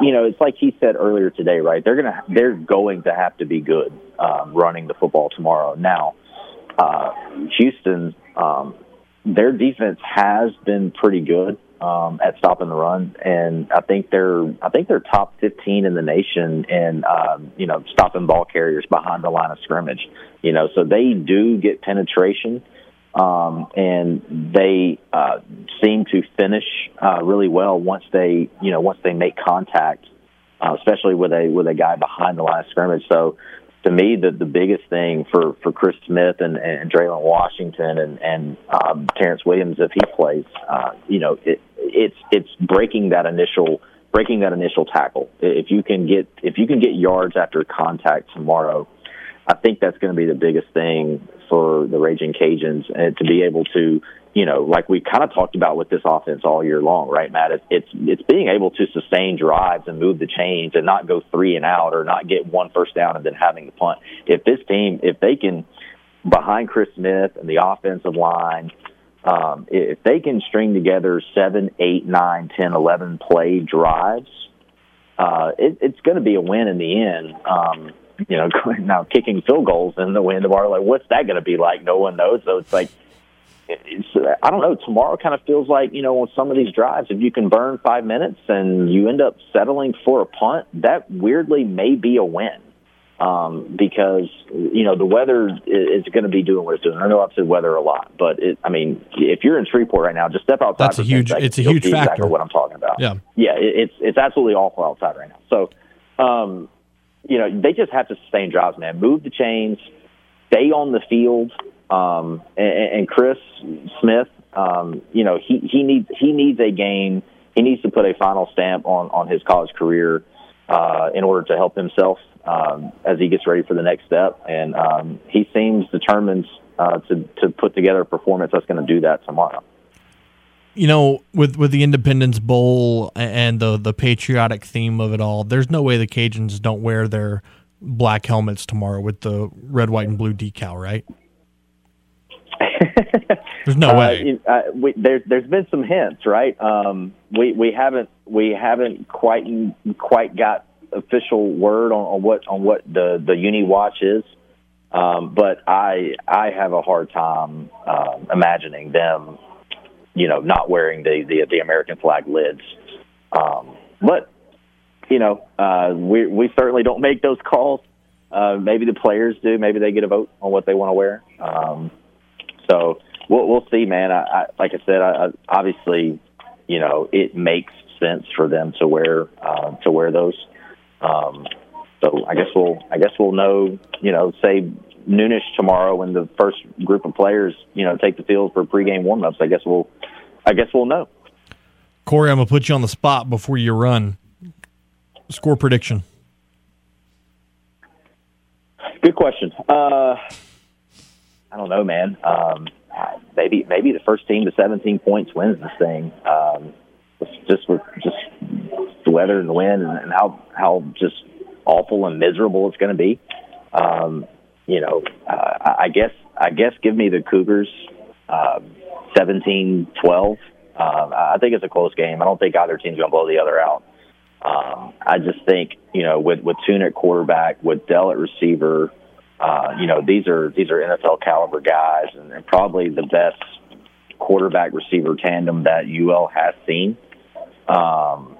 you know, it's like he said earlier today, right? They're gonna they're going to have to be good um, running the football tomorrow. Now, uh, Houston, um, their defense has been pretty good um, at stopping the run, and I think they're I think they're top fifteen in the nation in um, you know stopping ball carriers behind the line of scrimmage. You know, so they do get penetration um, and they uh, seem to finish uh, really well once they, you know, once they make contact, uh, especially with a with a guy behind the line of scrimmage. So, to me, the the biggest thing for for Chris Smith and and Dre'lyn Washington and and um, Terrence Williams, if he plays, uh, you know, it, it's it's breaking that initial breaking that initial tackle. If you can get if you can get yards after contact tomorrow. I think that's going to be the biggest thing for the Raging Cajuns, and to be able to, you know, like we kind of talked about with this offense all year long, right, Matt? It's it's, it's being able to sustain drives and move the chains and not go three and out or not get one first down and then having to punt. If this team, if they can, behind Chris Smith and the offensive line, um, if they can string together seven, eight, nine, ten, eleven play drives, uh, it, it's going to be a win in the end. Um, you know, <laughs> now kicking field goals in the wind tomorrow, like what's that going to be like? No one knows. So it's like, it's, I don't know. Tomorrow kind of feels like, you know, on some of these drives, if you can burn five minutes and you end up settling for a punt, that weirdly may be a win. Um, because you know the weather is, is going to be doing what it's doing. I know I've said weather a lot, but it, I mean, if you're in Shreveport right now, just step outside. That's a huge- seconds, it's a huge factor. Exactly what I'm talking about. Yeah. yeah, it, it's it's absolutely awful outside right now. So, um, you know, they just have to sustain drives, man. Move the chains, stay on the field. Um, and, and Chris Smith, um, you know, he, he needs he needs a game. He needs to put a final stamp on on his college career uh, in order to help himself um, as he gets ready for the next step. And um, he seems determined uh, to to put together a performance that's going to do that tomorrow. You know, with with the Independence Bowl and the the patriotic theme of it all, there's no way the Cajuns don't wear their black helmets tomorrow with the red, white, and blue decal, right? <laughs> There's no Uh, way. uh, we, there's there's been some hints, right? Um, we we haven't we haven't quite quite got official word on, on what on what the the uni watch is. Um, but I I have a hard time uh, imagining them, you know, not wearing the the, the American flag lids. Um, but you know, uh, we we certainly don't make those calls. Uh, maybe the players do. Maybe they get a vote on what they want to wear. Um, so we'll we'll see, man. I, I like I said, I, I, obviously, you know, it makes sense for them to wear uh, to wear those. Um, so I guess we'll I guess we'll know, you know, say noonish tomorrow when the first group of players, you know, take the field for pregame warmups. I guess we'll I guess we'll know. Corey, I'm gonna put you on the spot before you run. Score prediction. Good question. Uh, I don't know, man. Um, maybe maybe the first team to 17 points wins this thing. Um, just with just the weather and the wind and, and how how just awful and miserable it's going to be. Um, you know, uh, I guess I guess give me the Cougars um, 17-12. Um, I think it's a close game. I don't think either team's going to blow the other out. Um, I just think you know with with Tune at quarterback, with Dell at receiver, uh, you know these are these are NFL caliber guys, and, and probably the best quarterback receiver tandem that UL has seen. Um,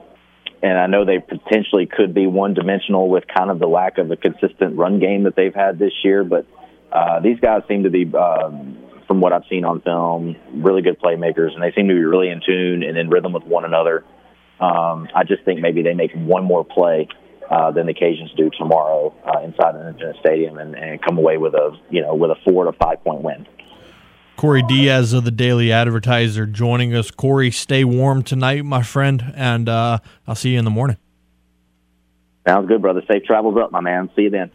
and I know they potentially could be one dimensional with kind of the lack of a consistent run game that they've had this year. But uh, these guys seem to be, um, from what I've seen on film, really good playmakers, and they seem to be really in tune and in rhythm with one another. Um, I just think maybe they make one more play uh, than the Cajuns do tomorrow uh, inside an Independence Stadium and, and come away with a you know with a four to five point win. Corey Diaz of the Daily Advertiser joining us. Corey, stay warm tonight, my friend, and uh, I'll see you in the morning. Sounds good, brother. Safe travels up, my man. See you then.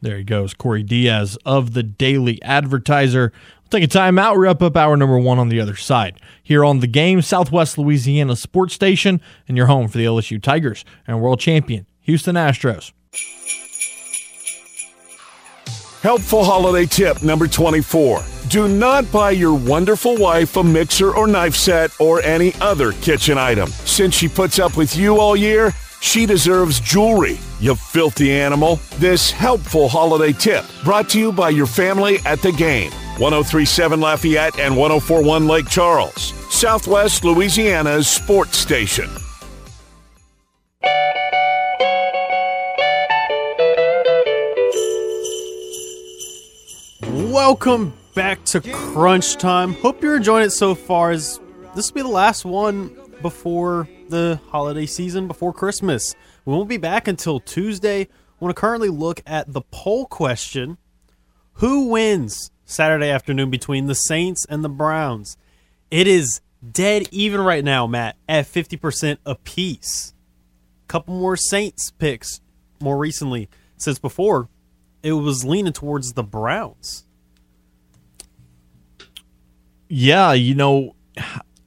There he goes, Corey Diaz of the Daily Advertiser. We'll take a time out, wrap up hour number one on the other side. Here on the game, Southwest Louisiana Sports Station, and your home for the LSU Tigers and world champion Houston Astros. Helpful holiday tip number 24. Do not buy your wonderful wife a mixer or knife set or any other kitchen item. Since she puts up with you all year, she deserves jewelry, you filthy animal. This helpful holiday tip brought to you by your family at the game. 1037 Lafayette and 1041 Lake Charles, Southwest Louisiana's sports station. Welcome back to Crunch Time. Hope you're enjoying it so far. As this will be the last one before the holiday season, before Christmas. We won't be back until Tuesday. I want to currently look at the poll question: Who wins Saturday afternoon between the Saints and the Browns? It is dead even right now, Matt, at fifty percent apiece. Couple more Saints picks more recently since before it was leaning towards the Browns. Yeah, you know,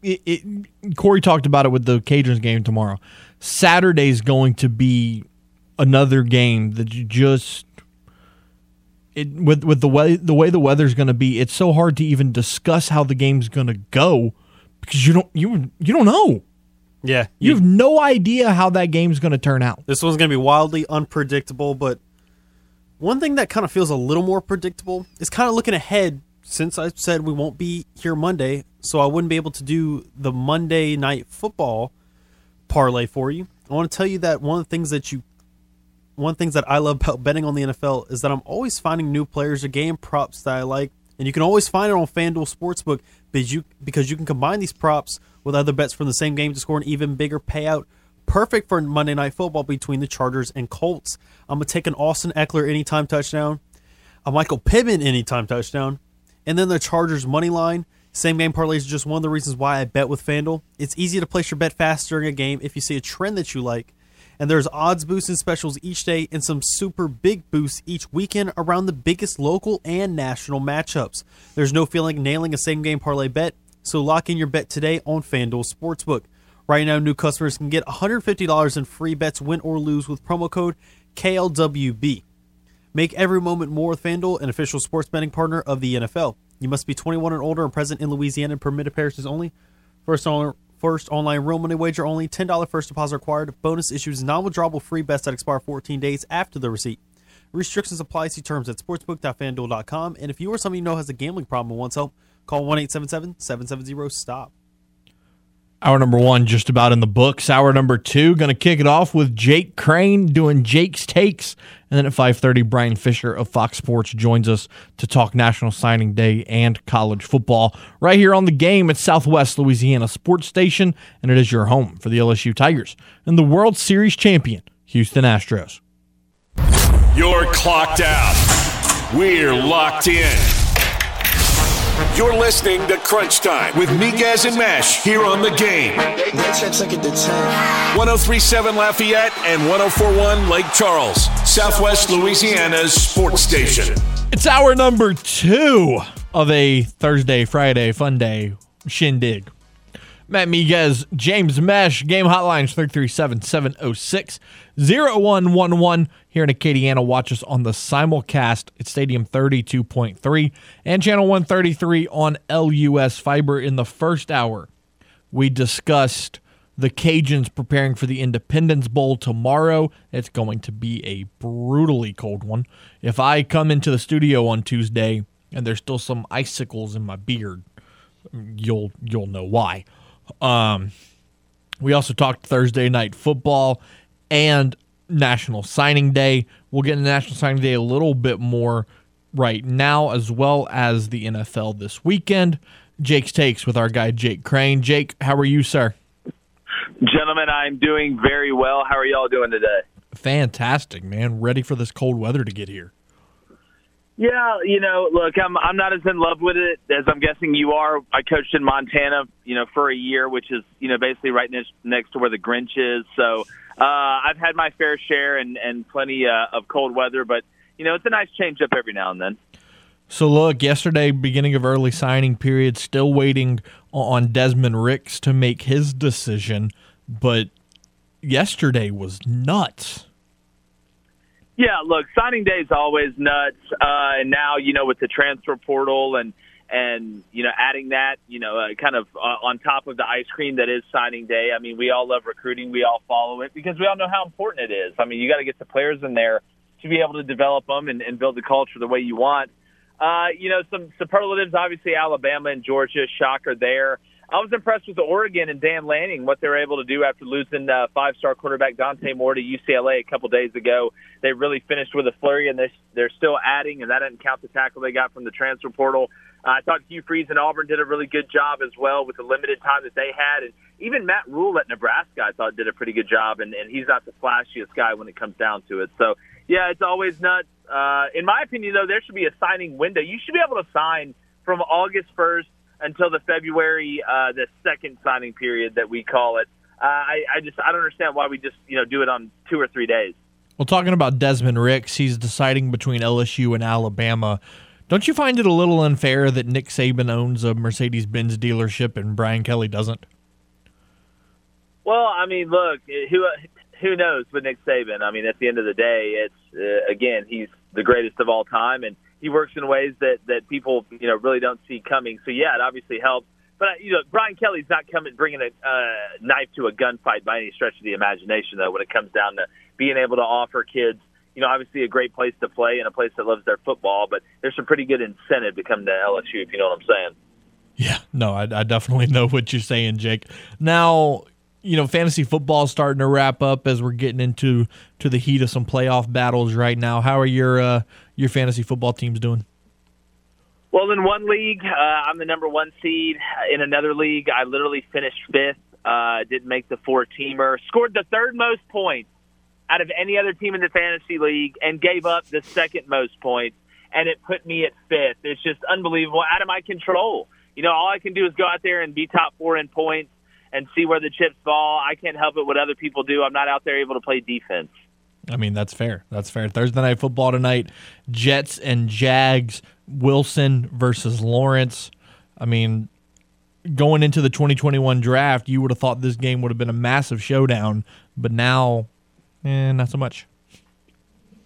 it, it, Corey talked about it with the Cajuns game tomorrow. Saturday's going to be another game that you just it with with the way the way the weather's going to be. It's so hard to even discuss how the game's going to go because you don't you you don't know. Yeah, you, you have no idea how that game's going to turn out. This one's going to be wildly unpredictable, but one thing that kind of feels a little more predictable is kind of looking ahead since I said we won't be here Monday, so I wouldn't be able to do the Monday night football parlay for you. I want to tell you that one of the things that you one of the things that I love about betting on the NFL is that I'm always finding new players or game props that I like, and you can always find it on FanDuel Sportsbook because you because you can combine these props with other bets from the same game to score an even bigger payout perfect for Monday Night Football between the Chargers and Colts. I'm to take an Austin Ekeler anytime touchdown, a Michael Pittman anytime touchdown, and then the Chargers money line. Same game parlays is just one of the reasons why I bet with FanDuel. It's easy to place your bet fast during a game if you see a trend that you like. And there's odds boosts and specials each day and some super big boosts each weekend around the biggest local and national matchups. There's no feeling nailing a same game parlay bet, so lock in your bet today on FanDuel Sportsbook. Right now, new customers can get $150 in free bets, win or lose, with promo code KLWB. Make every moment more with FanDuel, an official sports betting partner of the NFL. You must be 21 and older and present in Louisiana and permitted parishes only. First owner, First online real money wager only. $10 first deposit required. Bonus issues non withdrawable free bets that expire 14 days after the receipt. Restrictions apply. See terms at sportsbook.fanduel.com. And if you or someone you know has a gambling problem and wants help, call 1 877 770 STOP. Hour number one just about in the books. Hour number two, going to kick it off with Jake Crane doing Jake's takes, and then at five thirty, Brian Fisher of Fox Sports joins us to talk National Signing Day and college football right here on the game at Southwest Louisiana Sports Station, and it is your home for the LSU Tigers and the World Series champion Houston Astros. You're clocked out. We're locked in. You're listening to Crunch Time with Miguez and Mesh here on the game. 1037 Lafayette and 1041 Lake Charles, Southwest Louisiana's sports station. It's hour number two of a Thursday, Friday fun day shindig. Matt Miguez, James Mesh, game hotlines 337 706 0111 here in Acadiana. Watch us on the simulcast at Stadium 32.3 and Channel 133 on LUS Fiber in the first hour. We discussed the Cajuns preparing for the Independence Bowl tomorrow. It's going to be a brutally cold one. If I come into the studio on Tuesday and there's still some icicles in my beard, you'll you'll know why. Um, we also talked Thursday night football and National Signing Day. We'll get into National Signing Day a little bit more right now, as well as the NFL this weekend. Jake's takes with our guy Jake Crane. Jake, how are you, sir? Gentlemen, I'm doing very well. How are y'all doing today? Fantastic, man. Ready for this cold weather to get here. Yeah, you know, look, I'm I'm not as in love with it as I'm guessing you are. I coached in Montana, you know, for a year, which is you know basically right next next to where the Grinch is. So uh, I've had my fair share and and plenty uh, of cold weather, but you know it's a nice change up every now and then. So look, yesterday, beginning of early signing period, still waiting on Desmond Ricks to make his decision, but yesterday was nuts. Yeah, look, signing day is always nuts, uh, and now you know with the transfer portal and and you know adding that, you know, uh, kind of uh, on top of the ice cream that is signing day. I mean, we all love recruiting, we all follow it because we all know how important it is. I mean, you got to get the players in there to be able to develop them and, and build the culture the way you want. Uh, you know, some superlatives, obviously Alabama and Georgia, shocker there. I was impressed with the Oregon and Dan Lanning, what they were able to do after losing uh, five-star quarterback Dante Moore to UCLA a couple days ago. They really finished with a flurry, and they're, they're still adding, and that doesn't count the tackle they got from the transfer portal. Uh, I thought Hugh Freeze and Auburn did a really good job as well with the limited time that they had, and even Matt Rhule at Nebraska I thought did a pretty good job, and, and he's not the flashiest guy when it comes down to it. So yeah, it's always nuts. Uh, in my opinion, though, there should be a signing window. You should be able to sign from August 1st until the February uh, the second signing period that we call it. Uh, I, I just I don't understand why we just you know do it on two or three days. Well, talking about Desmond Ricks, he's deciding between LSU and Alabama. Don't you find it a little unfair that Nick Saban owns a Mercedes Benz dealership and Brian Kelly doesn't? Well, I mean, look, who who knows with Nick Saban? I mean, at the end of the day, it's uh, again he's the greatest of all time, and he works in ways that that people you know really don't see coming. So yeah, it obviously helps. But uh, you know, Brian Kelly's not coming bringing a uh, knife to a gunfight by any stretch of the imagination, though. When it comes down to being able to offer kids, you know, obviously a great place to play and a place that loves their football, but there's some pretty good incentive to come to LSU, if you know what I'm saying. Yeah, no, I, I definitely <laughs> know what you're saying, Jake. Now, you know, fantasy football is starting to wrap up as we're getting into to the heat of some playoff battles right now. How are your uh, your fantasy football teams doing? Well, in one league, uh, I'm the number one seed. In another league, I literally finished fifth. Uh, didn't make the four teamer. Scored the third most points out of any other team in the fantasy league, and gave up the second most points, and it put me at fifth. It's just unbelievable, out of my control. You know, all I can do is go out there and be top four in points and see where the chips fall. I can't help it what other people do. I'm not out there able to play defense. I mean, that's fair. That's fair. Thursday night football tonight, Jets and Jags, Wilson versus Lawrence. I mean, going into the 2021 draft, you would have thought this game would have been a massive showdown, but now, eh, not so much.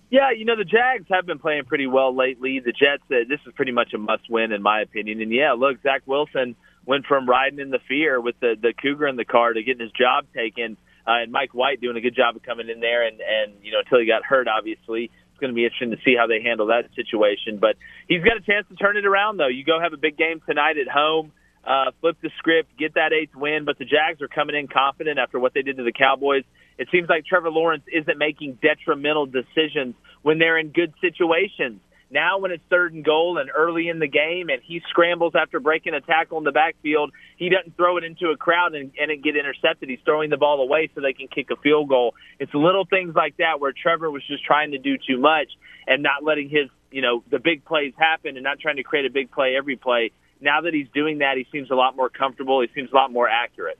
Yeah, you know the Jags have been playing pretty well lately. The Jets, uh, this is pretty much a must-win in my opinion. And yeah, look, Zach Wilson went from riding in the fear with the the Cougar in the car to getting his job taken, uh, and Mike White doing a good job of coming in there. And and you know until he got hurt, obviously it's going to be interesting to see how they handle that situation. But he's got a chance to turn it around, though. You go have a big game tonight at home. Uh, flip the script, get that eighth win, but the Jags are coming in confident after what they did to the Cowboys. It seems like Trevor Lawrence isn't making detrimental decisions when they're in good situations. Now, when it's third and goal and early in the game, and he scrambles after breaking a tackle in the backfield, he doesn't throw it into a crowd and, and get intercepted. He's throwing the ball away so they can kick a field goal. It's little things like that where Trevor was just trying to do too much and not letting his, you know, the big plays happen and not trying to create a big play every play. Now that he's doing that, he seems a lot more comfortable. He seems a lot more accurate.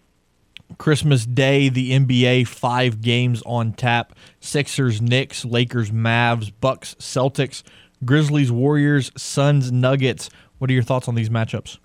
Christmas Day, the NBA five games on tap: Sixers, Knicks, Lakers, Mavs, Bucks, Celtics, Grizzlies, Warriors, Suns, Nuggets. What are your thoughts on these matchups?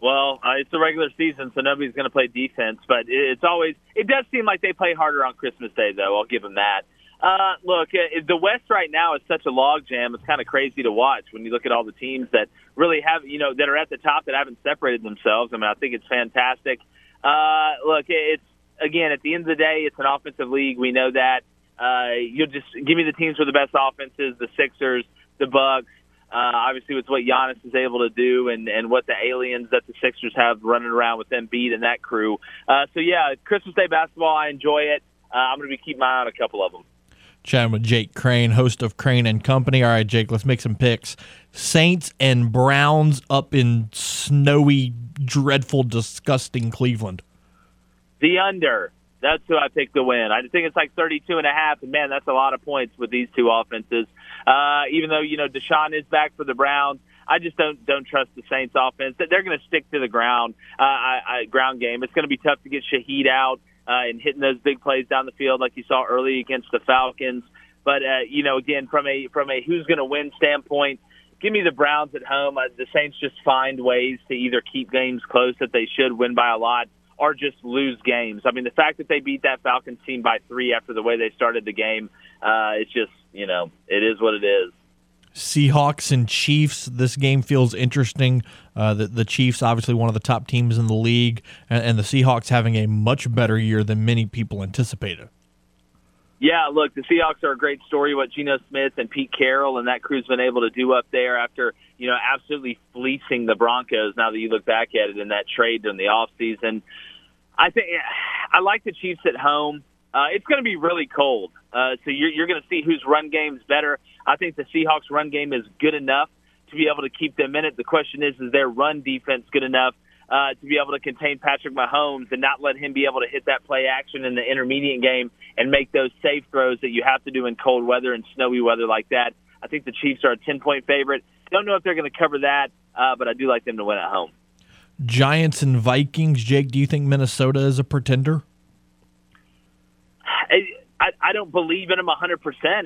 Well, uh, it's the regular season, so nobody's going to play defense. But it's always it does seem like they play harder on Christmas Day, though. I'll give them that. Uh, look, uh, the West right now is such a logjam. It's kind of crazy to watch when you look at all the teams that really have, you know, that are at the top that haven't separated themselves. I mean, I think it's fantastic. Uh, look, it's again at the end of the day, it's an offensive league. We know that. Uh, you'll just give me the teams with the best offenses: the Sixers, the Bucks. Uh, obviously, with what Giannis is able to do, and and what the aliens that the Sixers have running around with Embiid and that crew. Uh, so yeah, Christmas Day basketball, I enjoy it. Uh, I'm going to be keeping my eye on a couple of them. Chatting with Jake Crane, host of Crane and Company. All right, Jake, let's make some picks. Saints and Browns up in snowy, dreadful, disgusting Cleveland. The under. That's who I picked to win. I think it's like 32 and a half, and man, that's a lot of points with these two offenses. Uh, even though you know Deshaun is back for the Browns, I just don't don't trust the Saints offense. They're going to stick to the ground, uh, I, I, ground game. It's going to be tough to get Shaheed out uh, and hitting those big plays down the field like you saw early against the Falcons. But uh, you know, again, from a from a who's going to win standpoint, give me the Browns at home. Uh, the Saints just find ways to either keep games close that they should win by a lot, or just lose games. I mean, the fact that they beat that Falcons team by three after the way they started the game, uh, it's just you know, it is what it is. Seahawks and Chiefs. This game feels interesting. Uh, the, the Chiefs, obviously one of the top teams in the league, and, and the Seahawks having a much better year than many people anticipated. Yeah, look, the Seahawks are a great story. What Geno Smith and Pete Carroll and that crew's been able to do up there after you know absolutely fleecing the Broncos. Now that you look back at it in that trade in the off season, I think I like the Chiefs at home. Uh, it's going to be really cold, uh, so you're, you're going to see whose run game's better. I think the Seahawks' run game is good enough to be able to keep them in it. The question is, is their run defense good enough uh, to be able to contain Patrick Mahomes and not let him be able to hit that play action in the intermediate game and make those safe throws that you have to do in cold weather and snowy weather like that? I think the Chiefs are a 10 point favorite. Don't know if they're going to cover that, uh, but I do like them to win at home. Giants and Vikings. Jake, do you think Minnesota is a pretender? I, I don't believe in them 100%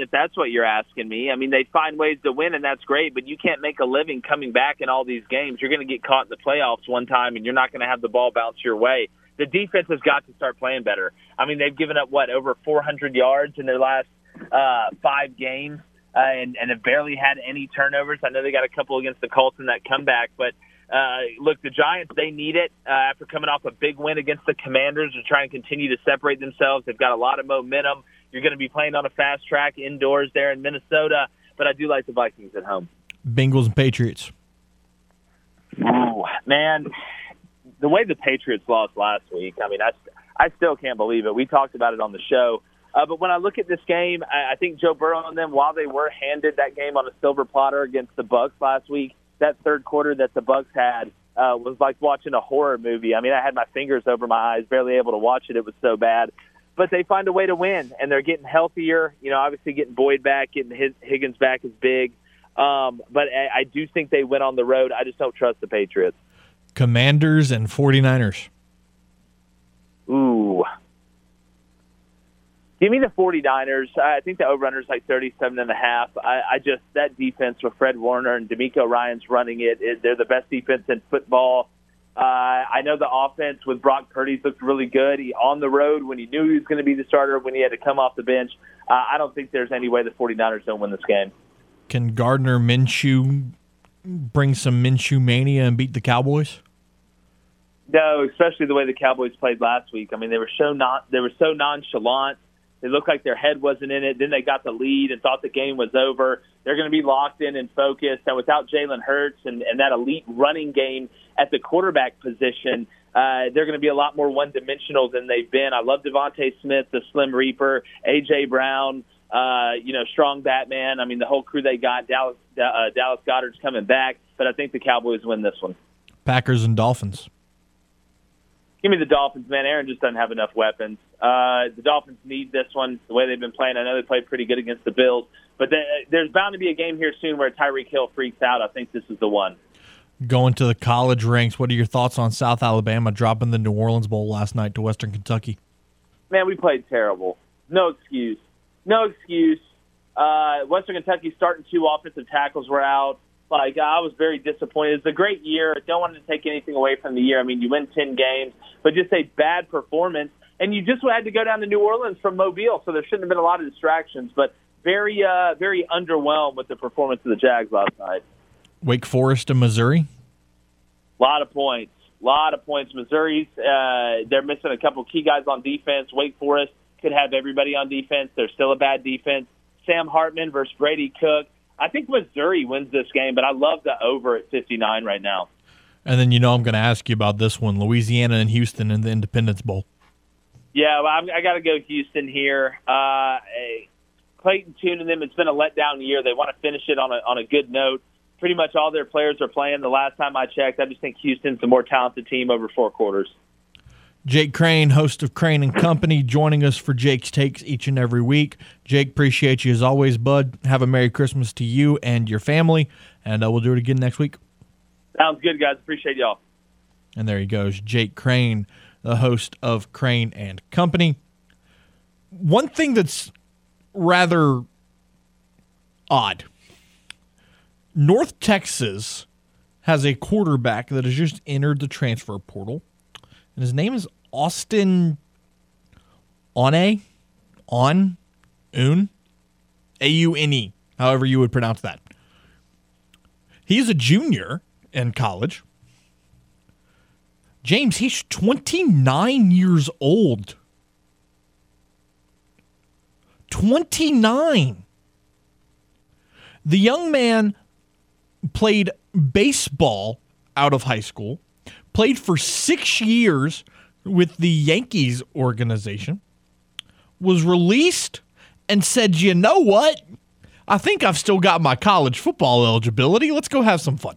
if that's what you're asking me. I mean, they find ways to win, and that's great, but you can't make a living coming back in all these games. You're going to get caught in the playoffs one time, and you're not going to have the ball bounce your way. The defense has got to start playing better. I mean, they've given up, what, over 400 yards in their last uh, five games uh, and, and have barely had any turnovers. I know they got a couple against the Colts in that comeback, but – uh, look, the Giants, they need it uh, after coming off a big win against the Commanders to try and continue to separate themselves. They've got a lot of momentum. You're going to be playing on a fast track indoors there in Minnesota, but I do like the Vikings at home. Bengals and Patriots. Ooh, man, the way the Patriots lost last week, I mean, I, I still can't believe it. We talked about it on the show. Uh, but when I look at this game, I, I think Joe Burrow and them, while they were handed that game on a silver platter against the Bucks last week, that third quarter that the Bucks had uh, was like watching a horror movie. I mean, I had my fingers over my eyes, barely able to watch it. It was so bad. But they find a way to win, and they're getting healthier. You know, obviously getting Boyd back, getting Higgins back is big. Um, but I, I do think they went on the road. I just don't trust the Patriots. Commanders and 49ers. Ooh, Give me the 49ers. I think the over is like 37 and a half. I, I just that defense with Fred Warner and DeMeco Ryans running it, it, they're the best defense in football. Uh, I know the offense with Brock Purdy's looked really good. He on the road when he knew he was going to be the starter when he had to come off the bench. Uh, I don't think there's any way the 49ers don't win this game. Can Gardner Minshew bring some Minshew mania and beat the Cowboys? No, especially the way the Cowboys played last week. I mean, they were so not they were so nonchalant. They looked like their head wasn't in it. Then they got the lead and thought the game was over. They're going to be locked in and focused. And without Jalen Hurts and, and that elite running game at the quarterback position, uh, they're going to be a lot more one dimensional than they've been. I love DeVonta Smith, the Slim Reaper, AJ Brown, uh, you know, strong Batman. I mean, the whole crew they got. Dallas uh, Dallas Goedert's coming back, but I think the Cowboys win this one. Packers and Dolphins. Give me the Dolphins, man. Aaron just doesn't have enough weapons. Uh, the Dolphins need this one the way they've been playing. I know they played pretty good against the Bills, but they, there's bound to be a game here soon where Tyreek Hill freaks out. I think this is the one. Going to the college ranks, what are your thoughts on South Alabama dropping the New Orleans Bowl last night to Western Kentucky? Man, we played terrible. No excuse. No excuse. Uh, Western Kentucky starting two offensive tackles were out. Like I was very disappointed. It's a great year. Don't want to take anything away from the year. I mean, you win ten games, but just a bad performance, and you just had to go down to New Orleans from Mobile, so there shouldn't have been a lot of distractions. But very, uh, very underwhelmed with the performance of the Jags last night. Wake Forest and Missouri. A lot of points. A lot of points. Missouri's uh, they're missing a couple key guys on defense. Wake Forest could have everybody on defense. They're still a bad defense. Sam Hartman versus Brady Cook. I think Missouri wins this game, but I love the over at 59 right now. And then you know I'm going to ask you about this one: Louisiana and Houston in the Independence Bowl. Yeah, well, I'm, I got to go Houston here. Uh, Clayton Tune and them. It's been a letdown year. They want to finish it on a on a good note. Pretty much all their players are playing. The last time I checked, I just think Houston's a more talented team over four quarters. Jake Crane, host of Crane and Company, joining us for Jake's Takes each and every week. Jake, appreciate you as always, bud. Have a Merry Christmas to you and your family, and uh, we'll do it again next week. Sounds good, guys. Appreciate y'all. And there he goes, Jake Crane, the host of Crane and Company. One thing that's rather odd North Texas has a quarterback that has just entered the transfer portal and his name is Austin One On Un A U N E, however you would pronounce that. He's a junior in college. James, he's 29 years old. 29. The young man played baseball out of high school played for six years with the Yankees organization, was released and said, you know what? I think I've still got my college football eligibility. Let's go have some fun.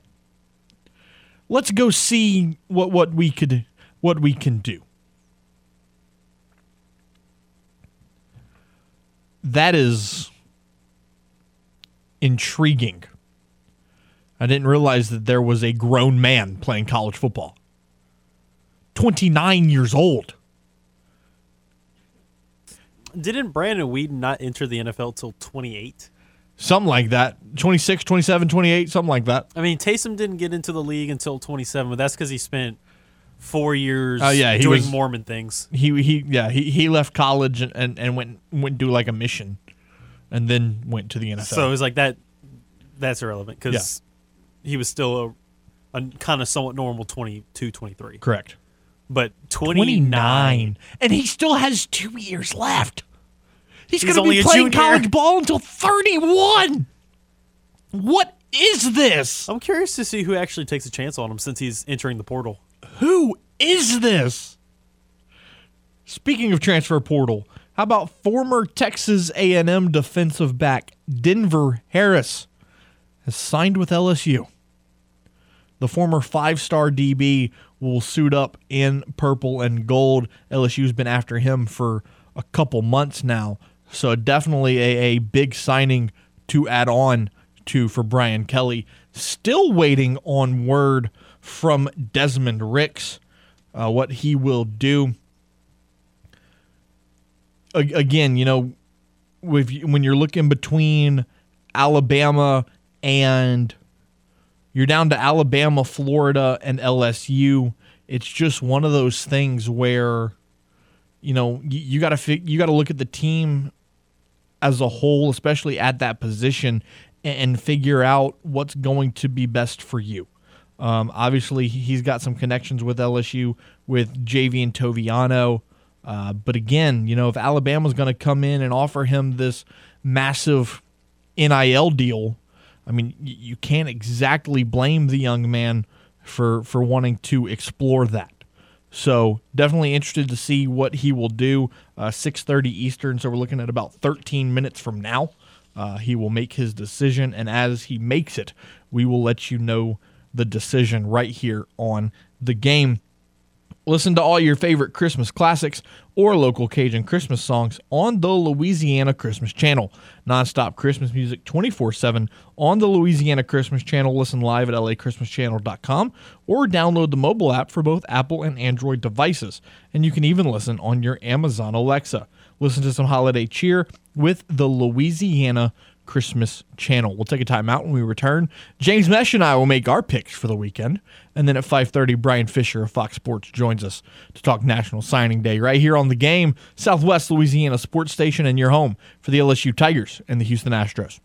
Let's go see what, what we could what we can do. That is intriguing. I didn't realize that there was a grown man playing college football. 29 years old. Didn't Brandon Weeden not enter the NFL till 28? Something like that. 26, 27, 28, something like that. I mean, Taysom didn't get into the league until 27, but that's because he spent four years oh, yeah, he doing was, Mormon things. He he yeah, he, he left college and, and, and went went do like a mission and then went to the NFL. So it was like that that's irrelevant because yeah. he was still a, a kind of somewhat normal 22, 23. Correct but 29. 29. And he still has two years left. He's, He's going to be playing college ball until 31. What is this? I'm curious to see who actually takes a chance on him since he's entering the portal. Who is this? Speaking of transfer portal, how about former Texas A&M defensive back Denver Harris has signed with LSU? The former five-star DB will suit up in purple and gold. LSU's been after him for a couple months now. So definitely a, a big signing to add on to for Brian Kelly. Still waiting on word from Desmond Ricks, uh, what he will do. A- again, you know, with, when you're looking between Alabama and You're down to Alabama, Florida, and LSU. It's just one of those things where, you know, you, got to you got to look at the team as a whole, especially at that position, and, figure out what's going to be best for you. Um, obviously, he's got some connections with LSU with JV and Toviano. Uh, but again, you know, if Alabama's going to come in and offer him this massive NIL deal, I mean, you can't exactly blame the young man for for wanting to explore that. So definitely interested to see what he will do. Uh, 6:30 Eastern, so we're looking at about 13 minutes from now. Uh, he will make his decision, and as he makes it, we will let you know the decision right here on the game. Listen to all your favorite Christmas classics or local Cajun Christmas songs on the Louisiana Christmas Channel. Nonstop Christmas music 24 7 on the Louisiana Christmas Channel. Listen live at lachristmaschannel.com or download the mobile app for both Apple and Android devices. And you can even listen on your Amazon Alexa. Listen to some holiday cheer with the Louisiana Christmas channel. We'll take a time out when we return. James Mesh and I will make our picks for the weekend. And then at 5:30 Brian Fisher of Fox Sports joins us to talk National Signing Day right here on the game, Southwest Louisiana Sports Station and your home for the LSU Tigers and the Houston Astros.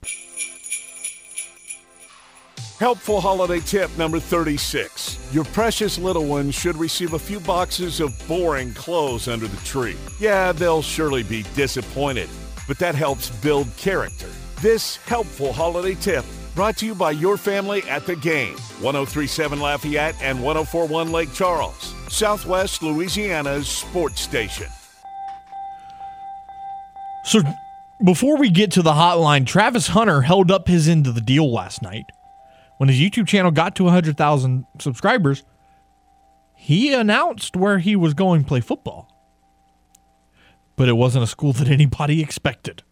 Helpful holiday tip number 36. Your precious little ones should receive a few boxes of boring clothes under the tree. Yeah, they'll surely be disappointed, but that helps build character. This helpful holiday tip brought to you by your family at the game 1037 Lafayette and 1041 Lake Charles, Southwest Louisiana's sports station. So before we get to the hotline, Travis Hunter held up his end of the deal last night. When his YouTube channel got to 100,000 subscribers, he announced where he was going to play football. But it wasn't a school that anybody <laughs> expected.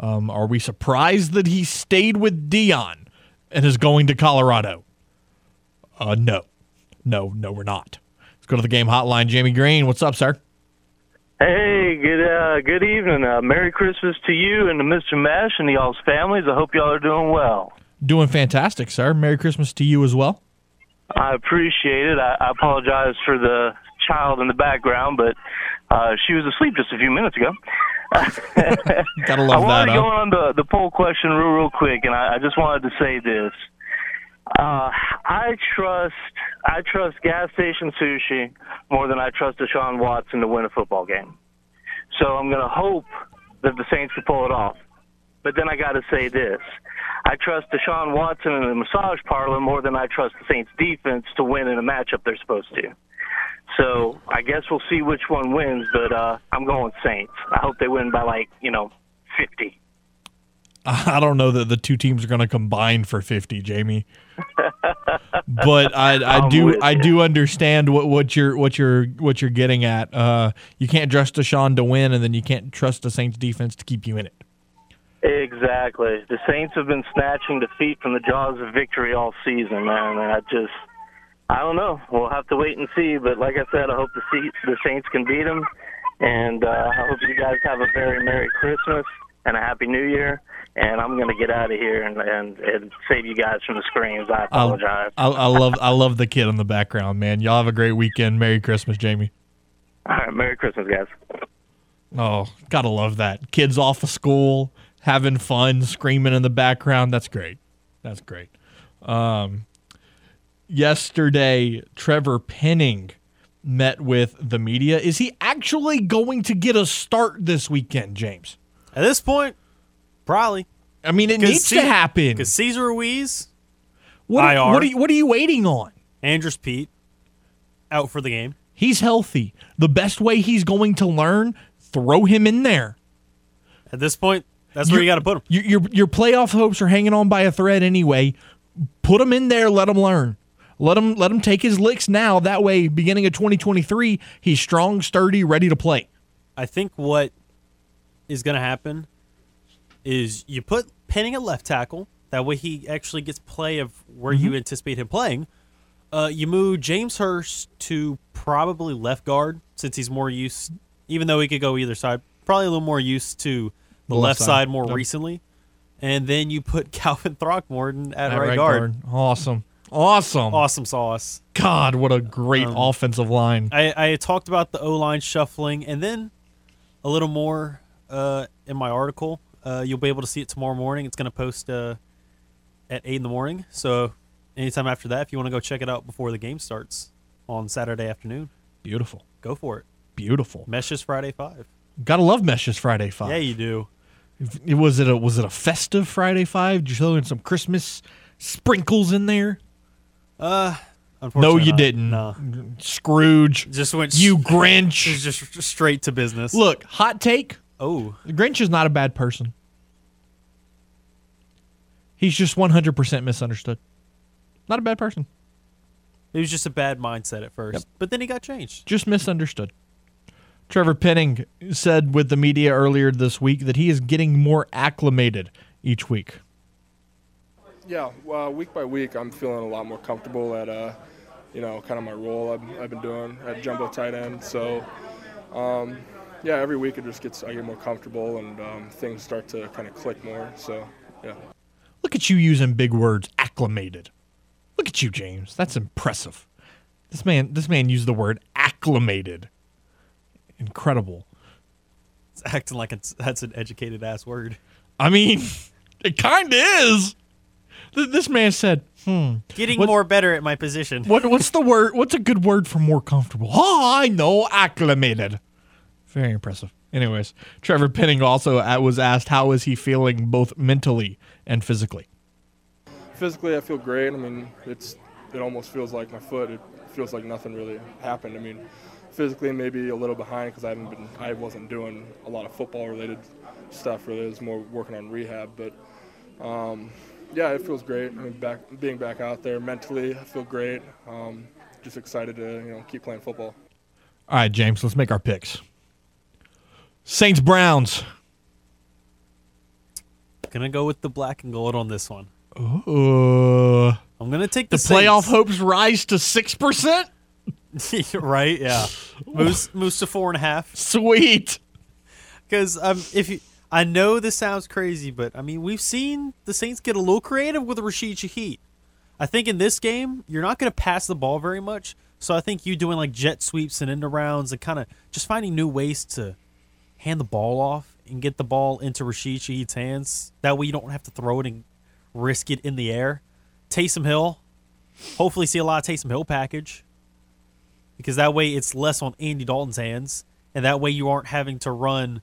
Um, are we surprised that he stayed with Deion and is going to Colorado? Uh, no. No, no, we're not. Let's go to the game hotline. Jamie Green, what's up, sir? Hey, good uh, good evening. Uh, Merry Christmas to you and to Mr. Mesh and y'all's families. I hope y'all are doing well. Doing fantastic, sir. Merry Christmas to you as well. I appreciate it. I, I apologize for the child in the background, but uh, she was asleep just a few minutes ago. <laughs> Gotta love I that. wanted to huh? go on the the poll question real real quick, and I, I just wanted to say this. Uh, I trust I trust gas station sushi more than I trust Deshaun Watson to win a football game. So I'm going to hope that the Saints can pull it off. But then I got to say this: I trust Deshaun Watson in the massage parlor more than I trust the Saints defense to win in a matchup they're supposed to. So I guess we'll see which one wins, but uh, I'm going Saints. I hope they win by like you know 50. <laughs> I don't know that the two teams are going to combine for 50, Jamie. but I, <laughs> I do I do understand what, what you're what you're what you're getting at. Uh, you can't trust Deshaun to win, and then you can't trust the Saints defense to keep you in it. Exactly. The Saints have been snatching defeat from the jaws of victory all season, man. And I just, I don't know. We'll have to wait and see. But like I said, I hope the the Saints can beat them, and uh, I hope you guys have a very merry Christmas and a happy New Year. And I'm gonna get out of here and and, and save you guys from the screams. I I, apologize. I, I love I love the kid in the background, man. Y'all have a great weekend. Merry Christmas, Jamie. all right, Merry Christmas, guys. Oh, gotta love that. Kids off of school, having fun, screaming in the background. That's great. That's great. Um, yesterday, Trevor Penning met with the media. Is he actually going to get a start this weekend, James? At this point, probably. I mean, it needs to happen. Because Cesar Ruiz, What are, IR. what, are you, what are you waiting on? Andrus Peat, out for the game. He's healthy. The best way he's going to learn, throw him in there. At this point, that's where you got to put him. Your, your your playoff hopes are hanging on by a thread anyway. Put him in there. Let him learn. Let him let him take his licks now. That way, beginning of 2023, he's strong, sturdy, ready to play. I think what is going to happen is you put Penning at left tackle. That way, he actually gets play of where you anticipate him playing. Uh, you move James Hurst to probably left guard since he's more used, even though he could go either side, probably a little more used to the, The left left, side. side, more Yep. recently. and then you put <laughs> Calvin Throckmorton at, At right, guard. Awesome. Awesome. Awesome sauce. God, what a great Um, offensive line. I, I talked about the O line shuffling, and then a little more uh, in my article. Uh, you'll be able to see it tomorrow morning. It's going to post uh, at eight in the morning. So anytime after that, if you want to go check it out before the game starts on Saturday afternoon, Beautiful. go for it. Beautiful. Meshes Friday five. Gotta love Meshes Friday Five. Yeah, you do. It- Was it a was it a festive Friday Five? Did you throw in some Christmas sprinkles in there? Uh, No, you not. didn't. No, Scrooge. just went You s- Grinch. just straight to business. Look, hot take. oh, Grinch is not a bad person. He's just 100% misunderstood. Not a bad person. it was just a bad mindset at first, but then he got changed. Just misunderstood. Trevor Penning said with the media earlier this week that he is getting more acclimated each week. Yeah, uh, week by week, I'm feeling a lot more comfortable at, uh, you know, kind of my role I've, I've been doing at jumbo tight end. So, um, yeah, every week it just gets I get more comfortable and um, things start to kind of click more. So, yeah. Look at you using big words, acclimated. Look at you, James. That's impressive. This man this man used the word acclimated. Incredible. It's acting like it's that's an educated ass word. I mean, <laughs> it kind of is. Th- This man said, "Hmm, Getting What- more better at my position. what what's the word? What's a good word for more comfortable? Oh, I know, acclimated. Very impressive. Anyways, Trevor Penning also a- was asked how is he feeling both mentally and physically. Physically, I feel great. I mean, it's it almost feels like my foot. It feels like nothing really happened. I mean, physically maybe a little behind because I haven't been I wasn't doing a lot of football related stuff. Really, it was more working on rehab. But um, yeah, it feels great. I mean, back being back out there mentally, I feel great. Um, just excited to you know keep playing football. All right, James, let's make our picks. Saints Browns. Gonna go with the black and gold on this one. Uh, I'm gonna take the, the playoff Saints. hopes rise to six percent. <laughs> right? Yeah, moves moves to four and a half. Sweet. Because um, if you, I know this sounds crazy, but I mean we've seen the Saints get a little creative with Rashid Shaheed. I think in this game you're not gonna pass the ball very much, so I think you doing like jet sweeps and end rounds and kind of just finding new ways to hand the ball off and get the ball into Rashid Shaheed's hands. That way you don't have to throw it and risk it in the air. Taysom Hill, hopefully see a lot of Taysom Hill package because that way it's less on Andy Dalton's hands, and that way you aren't having to run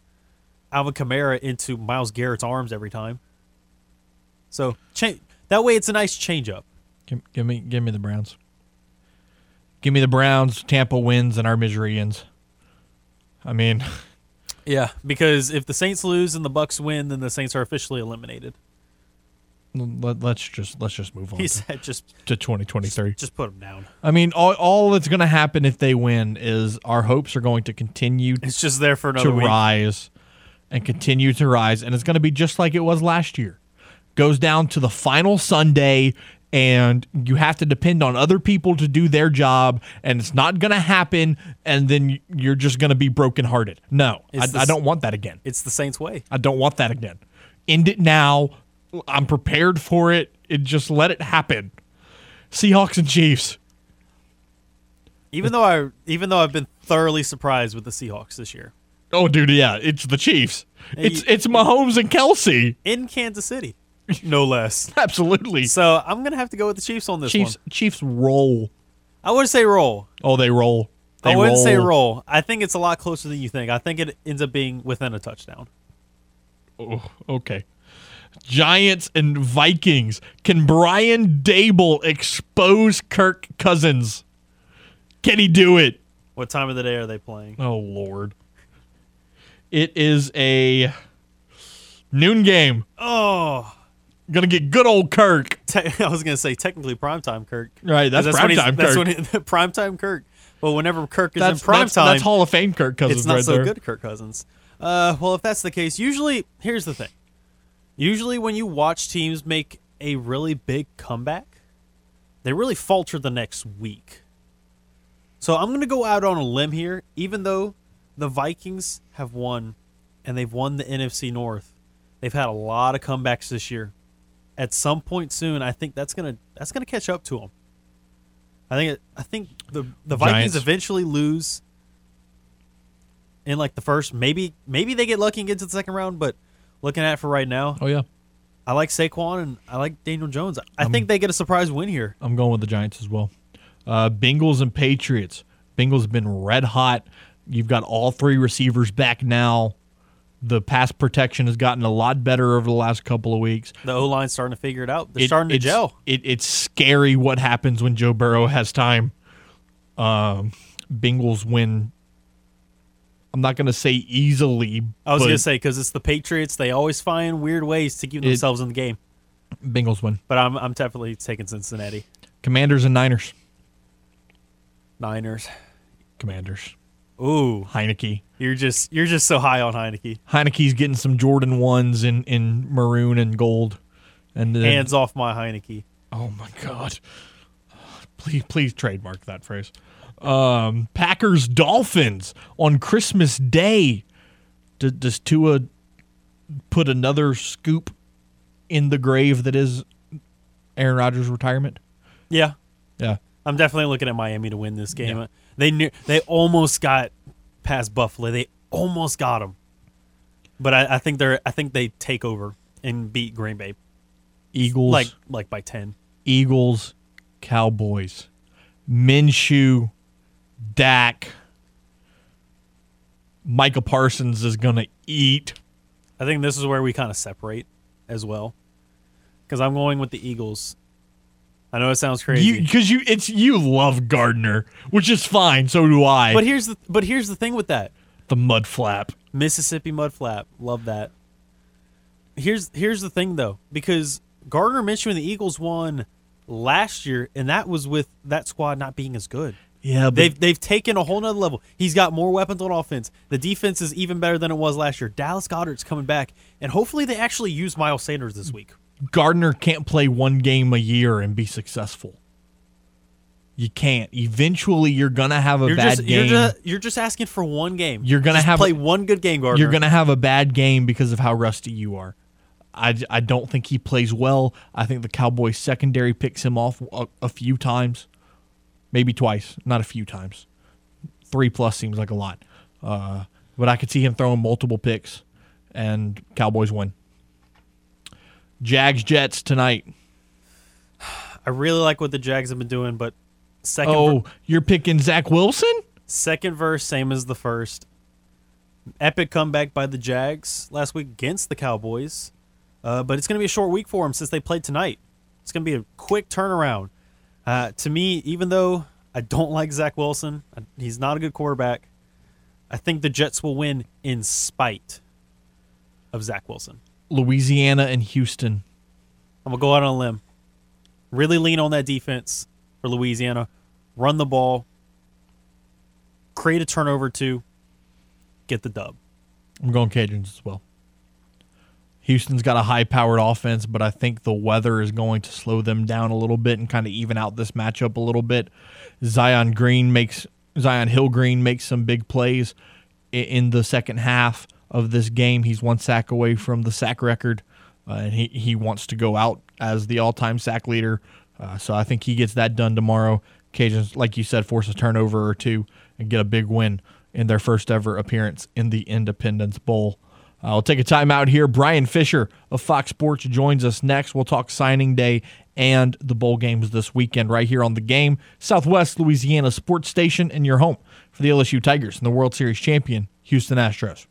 Alvin Kamara into Myles Garrett's arms every time. So cha- that way it's a nice change up. Give, give me, give me the Browns. Give me the Browns. Tampa wins, and our misery ends. I mean, <laughs> Yeah, because if the Saints lose and the Bucs win, then the Saints are officially eliminated. let, us just let's just move on He to, said, "Just, <laughs> to 2023. just put them down." I mean, all, all that's going to happen if they win is our hopes are going to continue It's just there for to week. rise and continue to rise, and it's going to be just like it was last year. Goes down to the final Sunday, and you have to depend on other people to do their job, and it's not going to happen, and then you're just going to be brokenhearted. No, I, the I don't want that again. It's the Saints' way. I don't want that again. End it now. I'm prepared for it. It just let it happen. Seahawks and Chiefs. Even though I, even though I've been thoroughly surprised with the Seahawks this year Oh, dude, yeah, it's the Chiefs. Hey, It's it's Mahomes and Kelce. in Kansas City, no less. <laughs> Absolutely. So I'm gonna have to go with the Chiefs on this Chiefs one. Chiefs roll. I wouldn't say roll. Oh, they roll. They I wouldn't say roll. I think it's a lot closer than you think. I think it ends up being within a touchdown. Oh, okay. Giants and Vikings. Can Brian Daboll expose Kirk Cousins? Can he do it? What time of the day are they playing? Oh Lord. It is a noon game. Oh, Gonna get good old Kirk. te- <laughs> I was gonna say technically primetime Kirk. Right, that's, he's- primetime That's Kirk. when he, <laughs> primetime Kirk. But whenever Kirk is that's, in primetime, that's, that's Hall of Fame Kirk Cousins it's not right so there. good, Kirk Cousins. Uh, well, if that's the case, usually here's the thing. Usually, when you watch teams make a really big comeback, they really falter the next week. So I'm going to go out on a limb here, even though the Vikings have won and they've won the NFC North. They've had a lot of comebacks this year. At some point soon, I think that's gonna that's gonna catch up to them. I think it, I think the the Vikings Giants. eventually lose in like the first. Maybe maybe they get lucky and get to the second round. But looking at it for right now, Oh yeah, I like Saquon and I like Daniel Jones. I Um, think they get a surprise win here. I'm going with the Giants as well. Uh, Bengals and Patriots. Bengals have been red hot. You've got all three receivers back now. The pass protection has gotten a lot better over the last couple of weeks. The O line's starting to figure it out. They're It- starting to it's- gel. It, it's scary what happens when Joe Burrow has time. Um, Bengals win. I'm not going to say easily. I was gonna say because it's the Patriots. They always find weird ways to keep It- themselves in the game. Bengals win. But I'm I'm definitely taking Cincinnati. Commanders and Niners. Niners. Commanders. Ooh, Heinicke. you're just you're just so high on Heinicke. Heinicke's getting some Jordan ones in, in maroon and gold. And then, Hands off my Heinicke. Oh my god! Please, please trademark that phrase. Um, Packers Dolphins on Christmas Day. D- does Tua put another scoop in the grave that is Aaron Rodgers' retirement? Yeah, Yeah, I'm definitely looking at Miami to win this game. Yeah. They knew they almost got past Buffalo. They almost got them, but I, I think they're I think they take over and beat Green Bay Eagles like like by ten. Eagles, Cowboys, Minshew, Dak. Micah Parsons is gonna eat. I think this is where we kind of separate as well, because I'm going with the Eagles. I know it sounds crazy, You because you it's you love Gardner, which is fine. So do I. but here's the but here's the thing with that. the mud flap. Mississippi mud flap. Love that. Here's here's the thing though, because Gardner Minshew and the Eagles won last year, and that was with that squad not being as good. Yeah, but They've they've taken a whole nother level. He's got more weapons on offense. The defense is even better than it was last year. Dallas Goedert's coming back, and hopefully they actually use Miles Sanders this week. Gardner can't play one game a year and be successful. You can't. Eventually, you're gonna have a You're bad just game. you're just you're just asking for one game. You're gonna Just have- play one good game, Gardner. You're gonna have a bad game because of how rusty you are. I, I don't think he plays well. I think the Cowboys secondary picks him off a, a few times, maybe twice, not a few times. Three plus seems like a lot, uh, but I could see him throwing multiple picks, and Cowboys win. Jags Jets tonight. I really like what the Jags have been doing, but second Oh, ver- you're picking Zach Wilson? second verse same as the first. Epic comeback by the Jags last week against the Cowboys, uh, but it's going to be a short week for them since they played tonight. It's going to be a quick turnaround. Uh, to me, even though I don't like Zach Wilson, he's not a good quarterback. I think the Jets will win in spite of Zach Wilson. Louisiana and Houston. I'm gonna go out on a limb. Really lean on that defense for Louisiana. Run the ball. Create a turnover to Get the dub. I'm going Cajuns as well. Houston's got a high powered offense, but I think the weather is going to slow them down a little bit and kind of even out this matchup a little bit. Zi'Yon Green makes Zi'Yon Hill-Green makes some big plays in the second half of this game. He's one sack away from the sack record, uh, and he, he wants to go out as the all time sack leader. Uh, so I think he gets that done tomorrow. Cajuns, like you said, force a turnover or two and get a big win in their first ever appearance in the Independence Bowl. Uh, we'll take a timeout here. Brian Fisher of Fox Sports joins us next. We'll talk signing day and the bowl games this weekend right here on the game. Southwest Louisiana Sports Station and your home for the LSU Tigers and the World Series champion, Houston Astros.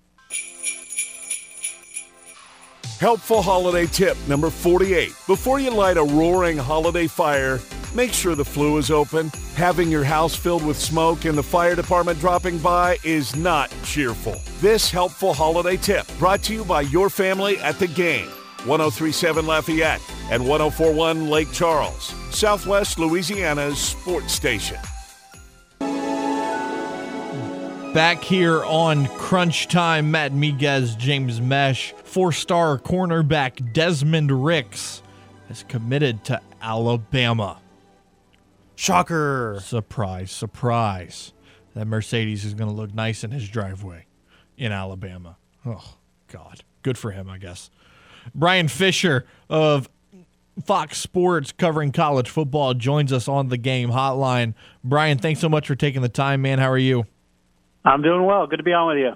Helpful holiday tip number 48. Before you light a roaring holiday fire, make sure the flue is open. Having your house filled with smoke and the fire department dropping by is not cheerful. This helpful holiday tip brought to you by your family at the game. 1037 Lafayette and 1041 Lake Charles, Southwest Louisiana's sports station. Back here on Crunch Time, Matt Miguez, James Mesh, four star cornerback Desmond Ricks has committed to Alabama. Shocker. Surprise, surprise. That Mercedes is going to look nice in his driveway in Alabama. Oh, God. Good for him, I guess. Brian Fisher of Fox Sports covering college football joins us on the game hotline. Brian, thanks so much for taking the time, man. How are you? I'm doing well. Good to be on with you.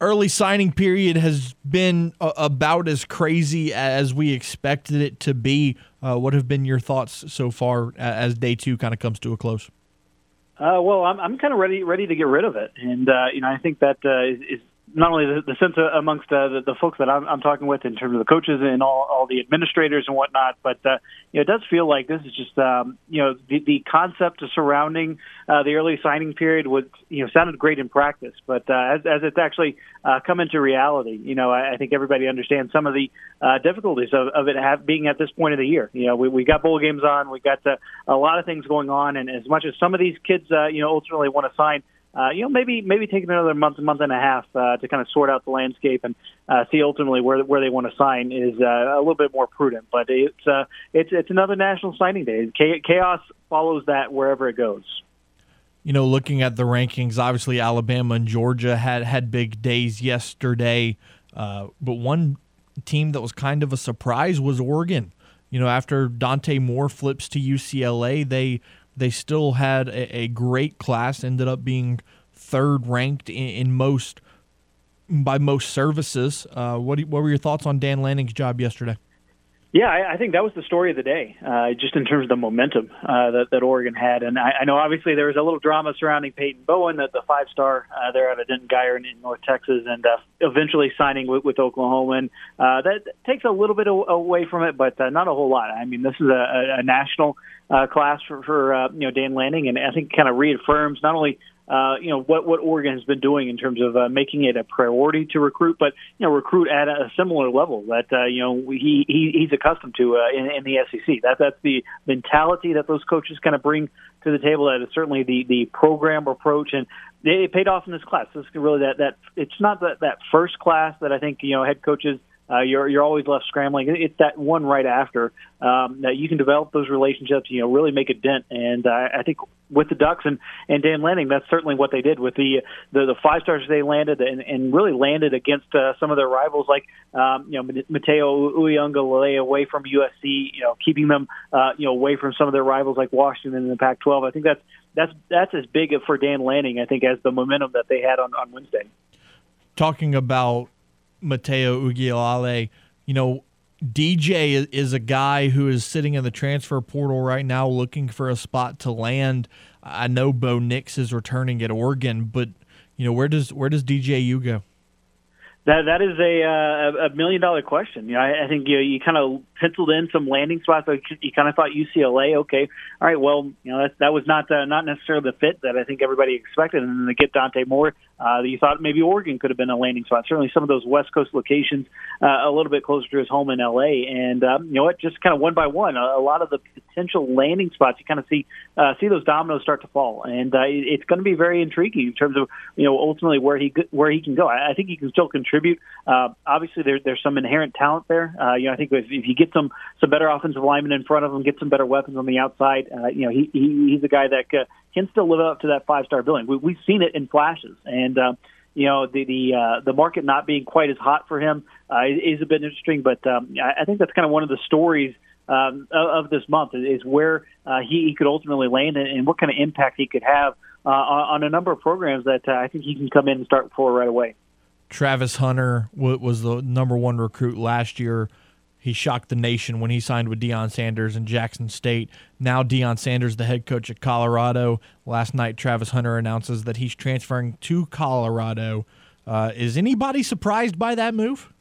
Early signing period has been uh, about as crazy as we expected it to be. Uh, what have been your thoughts so far as day two kind of comes to a close? Uh, well, I'm I'm kind of ready ready to get rid of it, and uh, you know I think that uh, is, is not only the, the sense amongst uh, the, the folks that I'm, I'm talking with in terms of the coaches and all, all the administrators and whatnot, but uh, you know, it does feel like this is just um, you know the, the concept surrounding uh, the early signing period was you know sounded great in practice, but uh, as, as it's actually uh, come into reality, you know, I, I think everybody understands some of the uh, difficulties of, of it have, being at this point of the year. You know, we, we got bowl games on, we got uh, a lot of things going on, and as much as some of these kids, uh, you know, ultimately want to sign uh, you know, maybe maybe taking another month, month and a half uh, to kind of sort out the landscape and uh, see ultimately where where they want to sign is uh, a little bit more prudent. But it's uh, it's it's another national signing day. Chaos follows that wherever it goes. You know, looking at the rankings, obviously Alabama and Georgia had had big days yesterday, uh, but one team that was kind of a surprise was Oregon. You know, after Dante Moore flips to UCLA, they they still had a, a great class, ended up being third ranked in, in most by most services. Uh, what, what were your thoughts on Dan Lanning's job yesterday? Yeah, I, I think that was the story of the day, uh, just in terms of the momentum uh, that, that Oregon had. And I, I know obviously there was a little drama surrounding Peyton Bowen, the, the five star uh, there out of Denton Guyer in, North Texas, and uh, eventually signing with, with Oklahoma. And uh, that takes a little bit away from it, but uh, not a whole lot. I mean, this is a, a national uh, class for, for uh, you know Dan Lanning, and I think kind of reaffirms not only uh, you know what what Oregon has been doing in terms of uh, making it a priority to recruit, but you know recruit at a similar level that uh, you know he, he he's accustomed to uh, in, in the SEC. That that's the mentality that those coaches kind of bring to the table. That is certainly the the program approach, and it paid off in this class. This is really that that it's not that that first class that I think you know head coaches uh, you're you're always left scrambling. It's that one right after um, that you can develop those relationships. You know, really make a dent. And uh, I think with the Ducks and and Dan Lanning, that's certainly what they did with the the, the five stars they landed and, and really landed against uh, some of their rivals like um, you know Matayo Uiagalelei away from USC. You know, keeping them uh, you know away from some of their rivals like Washington in the Pac-12. I think that's that's that's as big for Dan Lanning, I think, as the momentum that they had on on Wednesday. Talking about Matayo Uiagalelei, you know, DJ is a guy who is sitting in the transfer portal right now looking for a spot to land. I know Bo Nix is returning at Oregon, but you know where does where does DJU go? That that is a uh, a million dollar question. You know, I, I think you you kind of penciled in some landing spots. You kind of thought UCLA, okay, all right, well, you know that that was not uh, not necessarily the fit that I think everybody expected. And then to get Dante Moore, uh, you thought maybe Oregon could have been a landing spot. Certainly, some of those West Coast locations uh, a little bit closer to his home in LA. And um, you know what, just kind of one by one, a, a lot of the potential landing spots, you kind of see uh, see those dominoes start to fall, and uh, it, it's going to be very intriguing in terms of you know ultimately where he where he can go. I, I think he can still contribute. Uh, obviously, there, there's some inherent talent there. Uh, you know, I think if, if you get some some better offensive linemen in front of him, get some better weapons on the outside. Uh, you know, he, he he's a guy that uh, can still live up to that five star billing. We, we've seen it in flashes, and uh, you know the the uh, the market not being quite as hot for him uh, is a bit interesting. But um, I, I think that's kind of one of the stories. Um, of, of this month is where uh, he, he could ultimately land and, and what kind of impact he could have uh, on, a number of programs that uh, I think he can come in and start for right away. Travis Hunter was the number one recruit last year he shocked the nation when he signed with Deion Sanders in Jackson State. Now Deion Sanders, the head coach at Colorado. Last night, Travis Hunter announces that he's transferring to Colorado. Uh, is anybody surprised by that move?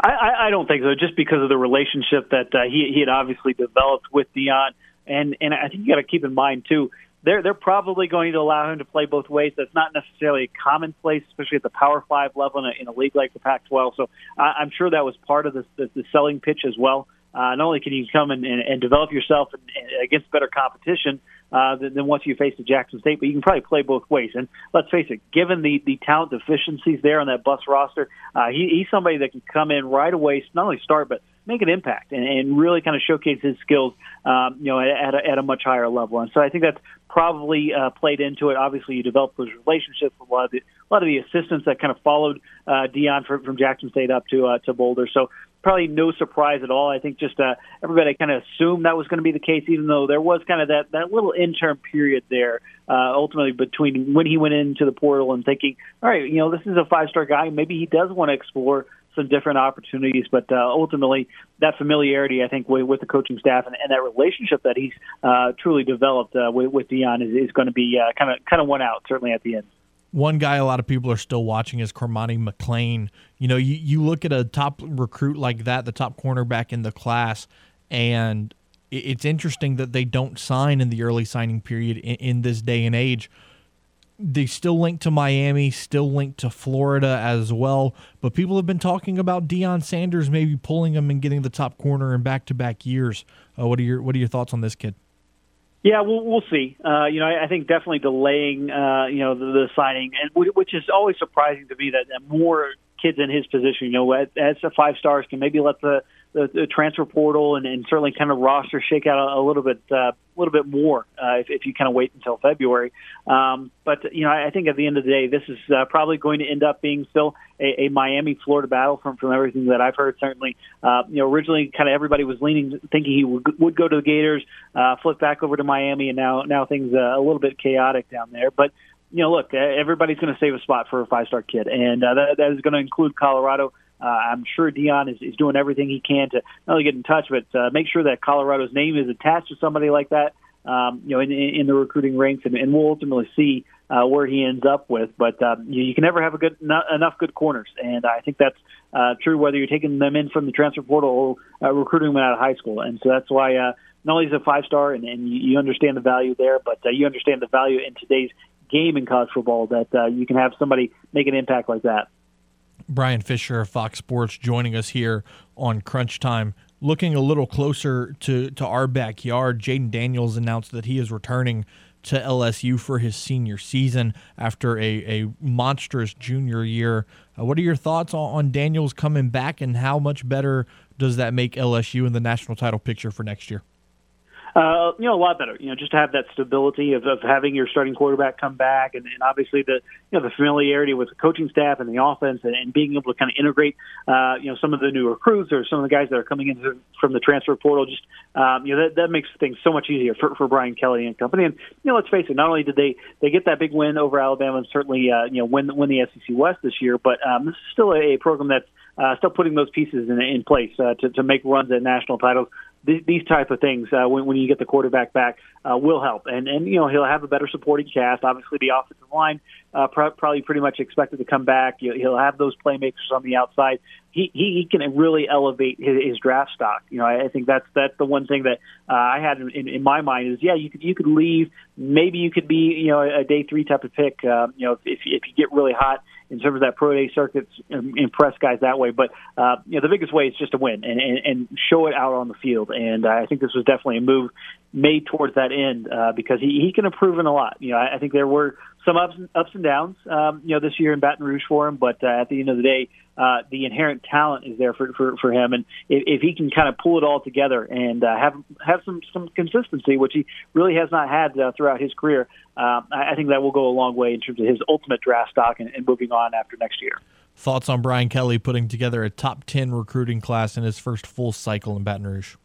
I, I don't think so. Just because of the relationship that uh, he he had obviously developed with Deion, and and I think you got to keep in mind too they're they're probably going to allow him to play both ways. That's not necessarily commonplace, especially at the Power Five level in a, in a league like the Pac-12. So I, I'm sure that was part of the, the, the selling pitch as well. Uh, not only can you come and, and, and develop yourself and, and against better competition uh, than, than once you face the Jackson State, but you can probably play both ways. And let's face it, given the the talent deficiencies there on that Buffs roster, uh, he, he's somebody that can come in right away, not only start but make an impact and, and really kind of showcase his skills, um, you know, at a, at a much higher level. And so I think that's probably uh, played into it. Obviously, you develop those relationships with a lot of the, a lot of the assistants that kind of followed uh, Deion from, from Jackson State up to uh, to Boulder. So probably no surprise at all. I think just uh, everybody kind of assumed that was going to be the case, even though there was kind of that that little interim period there. Uh, ultimately, between when he went into the portal and thinking, all right, you know, this is a five star guy, maybe he does want to explore some different opportunities. But uh, ultimately, that familiarity, I think, with, with the coaching staff and, and that relationship that he's uh, truly developed uh, with, with Deion is, is going to be kind of kind of won out certainly at the end. One guy a lot of people are still watching is Cormani McClain. You know, you, you look at a top recruit like that, the top cornerback in the class, and it's interesting that they don't sign in the early signing period in, in this day and age they still linked to Miami, still linked to Florida as well. But people have been talking about Deion Sanders maybe pulling him and getting the top corner in back to back years. Uh, what are your What are your thoughts on this kid? Yeah, we'll, we'll see. Uh, you know, I, I think definitely delaying, uh, you know, the, the signing, and which is always surprising to me that, that more kids in his position, you know, as, a five stars can maybe let the the, the transfer portal and, and certainly kind of roster shake out a, a little bit uh, a little bit more uh, if, if you kind of wait until February. Um, but you know, I think at the end of the day, this is uh, probably going to end up being still a, a Miami Florida battle from from everything that I've heard. Certainly, uh, you know, originally kind of everybody was leaning thinking he would, would go to the Gators, uh, flip back over to Miami, and now now things uh, a little bit chaotic down there. But you know, look, everybody's going to save a spot for a five star kid, and uh, that, that is going to include Colorado. Uh, I'm sure Deion is, is doing everything he can to not only get in touch, but uh, make sure that Colorado's name is attached to somebody like that. Um, you know, in, in the recruiting ranks, and, and we'll ultimately see uh, where he ends up with. But um, you, you can never have a good not enough good corners, and I think that's uh, true whether you're taking them in from the transfer portal or uh, recruiting them out of high school. And so that's why uh, not only is a five star, and, and you, you understand the value there, but uh, you understand the value in today's game in college football that uh, you can have somebody make an impact like that. Brian Fisher of Fox Sports joining us here on Crunch Time. Looking a little closer to, to our backyard, Jayden Daniels announced that he is returning to LSU for his senior season after a, a monstrous junior year. Uh, what are your thoughts on, on Daniels coming back, and how much better does that make LSU in the national title picture for next year? Uh, you know, a lot better. You know, just to have that stability of, of having your starting quarterback come back, and, and obviously the you know the familiarity with the coaching staff and the offense, and, and being able to kind of integrate, uh, you know, some of the new recruits or some of the guys that are coming in from the transfer portal. Just um, you know, that that makes things so much easier for, for Brian Kelly and company. And you know, let's face it, not only did they they get that big win over Alabama and certainly uh, you know win win the SEC West this year, but um, this is still a, program that's uh, still putting those pieces in, in place uh, to, to make runs at national titles these, these type of things uh, when, when you get the quarterback back uh, will help. And and you know he'll have a better supporting cast. Obviously, the offensive line uh, pr- probably pretty much expected to come back. He'll, he'll have those playmakers on the outside. He he, he can really elevate his, his draft stock. You know, I, I think that's that's the one thing that uh, I had in, in my mind is yeah, you could you could leave. Maybe you could be you know a day three type of pick. Uh, you know, if if you get really hot in terms of that pro day circuits, impress guys that way. But uh, you know, the biggest way is just to win and, and, and show it out on the field. And I think this was definitely a move made towards that end uh, because he, he can improve in a lot. You know, I, I think there were some ups ups and downs, um, you know, this year in Baton Rouge for him. But uh, at the end of the day, uh, the inherent talent is there for for, for him, and if, if he can kind of pull it all together and uh, have have some some consistency, which he really has not had uh, throughout his career, uh, I, I think that will go a long way in terms of his ultimate draft stock and, and moving on after next year. Thoughts on Brian Kelly putting together a top ten recruiting class in his first full cycle in Baton Rouge?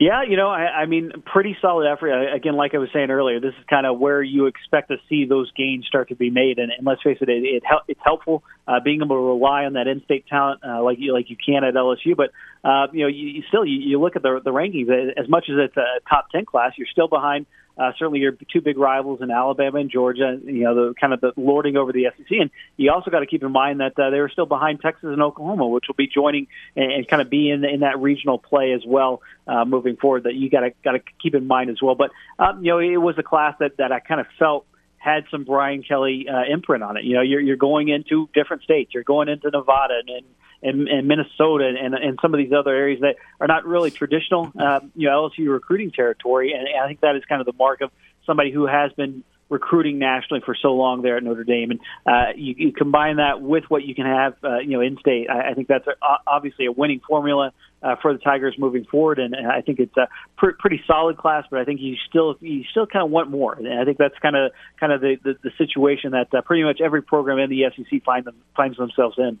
Yeah, you know, I, I mean, pretty solid effort. Again, like I was saying earlier, this is kind of where you expect to see those gains start to be made. And, and let's face it, it, it hel- it's helpful uh, being able to rely on that in-state talent uh, like you like you can at LSU. But uh, you know, you, you still you, you look at the the rankings. As much as it's a top ten class, you're still behind uh, certainly your two big rivals in Alabama and Georgia, you know, the kind of the lording over the SEC. And you also got to keep in mind that uh, they were still behind Texas and Oklahoma, which will be joining and, and kind of be in in that regional play as well uh, moving forward. That you got to got to keep in mind as well. But um, you know, it was a class that that I kind of felt had some Brian Kelly uh, imprint on it. You know, you're you're going into different states. You're going into Nevada and, and and, and Minnesota and, and some of these other areas that are not really traditional, uh, you know, LSU recruiting territory. And, I think that is kind of the mark of somebody who has been recruiting nationally for so long there at Notre Dame, and uh, you, you combine that with what you can have, uh, you know, in state. I, I think that's a, obviously a winning formula uh, for the Tigers moving forward, and, and I think it's a pr- pretty solid class. But I think you still you still kind of want more, and I think that's kind of kind of the, the, the situation that uh, pretty much every program in the SEC find them, finds themselves in.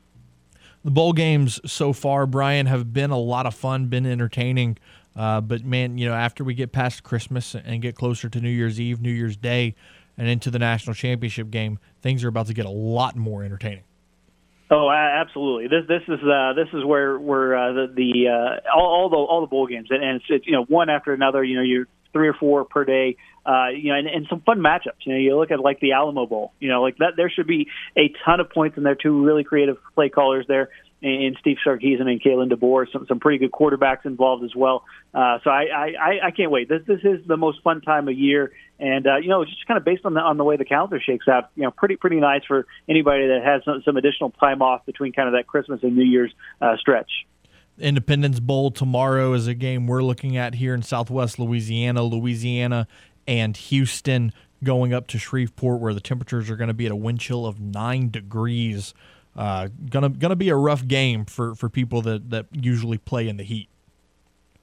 The bowl games so far, Brian, have been a lot of fun, been entertaining. Uh, but man, you know, after we get past Christmas and get closer to New Year's Eve, New Year's Day, and into the national championship game, things are about to get a lot more entertaining. Oh, absolutely. This this is uh, this is where where uh, the the uh, all, all the all the bowl games and, and it's, it's you know one after another. You know, you're three or four per day. Uh, you know, and, and some fun matchups. You know, you look at like the Alamo Bowl. You know, like that. There should be a ton of points in there. Two really creative play callers there and Steve Sarkisian and Kalen DeBoer, some some pretty good quarterbacks involved as well. Uh, so I, I I can't wait. This this is the most fun time of year, and uh, you know just kind of based on the on the way the calendar shakes out, you know pretty pretty nice for anybody that has some, some additional time off between kind of that Christmas and New Year's uh, stretch. Independence Bowl tomorrow is a game we're looking at here in Southwest Louisiana, Louisiana and Houston going up to Shreveport, where the temperatures are going to be at a wind chill of nine degrees. Uh, gonna gonna be a rough game for, for people that, that usually play in the heat.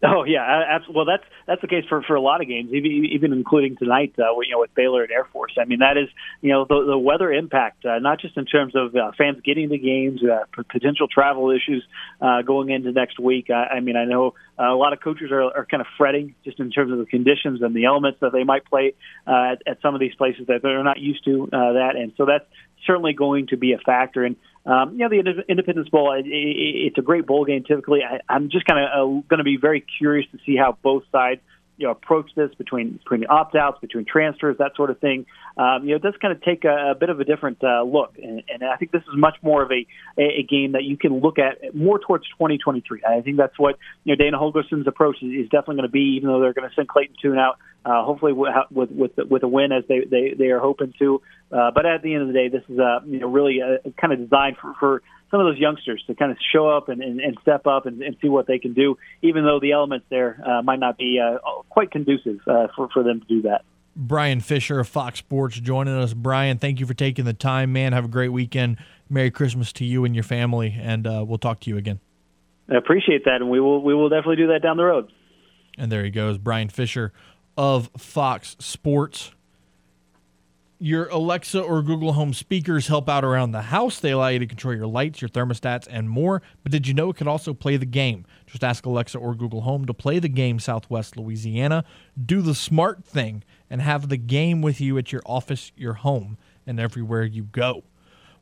Oh yeah, absolutely. Well, that's that's the case for, for a lot of games, even even including tonight. Uh, you know, with Baylor and Air Force. I mean, that is you know the, the weather impact, uh, not just in terms of uh, fans getting the games, uh, potential travel issues uh, going into next week. I, I mean, I know uh, a lot of coaches are, are kind of fretting just in terms of the conditions and the elements that they might play uh, at, at some of these places that they're not used to uh, that, and so that's certainly going to be a factor. And um, you know, the Independence Bowl, it, it, it's a great bowl game. Typically, I, I'm just kind of uh, going to be very curious to see how both sides you know approach this between between the opt outs, between transfers, that sort of thing. Um, you know, it does kind of take a, a bit of a different uh, look, and, and I think this is much more of a, a, a game that you can look at more towards 2023. I think that's what you know Dana Holgorsen's approach is, is definitely going to be, even though they're going to send Clayton Tune out. Uh, hopefully with, with with with a win as they they, they are hoping to, uh, but at the end of the day, this is uh, you know really a, a kind of designed for, for some of those youngsters to kind of show up and, and, and step up and, and see what they can do, even though the elements there uh, might not be uh, quite conducive uh, for, for them to do that. Brian Fisher of Fox Sports joining us. Brian, thank you for taking the time, man. Have a great weekend. Merry Christmas to you and your family, and uh, we'll talk to you again. I appreciate that, and we will we will definitely do that down the road. And there he goes, Brian Fisher of Fox Sports. Your Alexa or Google Home speakers help out around the house. They allow you to control your lights, your thermostats, and more. But did you know it could also play the game? Just ask Alexa or Google Home to play the game Southwest Louisiana. Do the smart thing and have the game with you at your office, your home, and everywhere you go.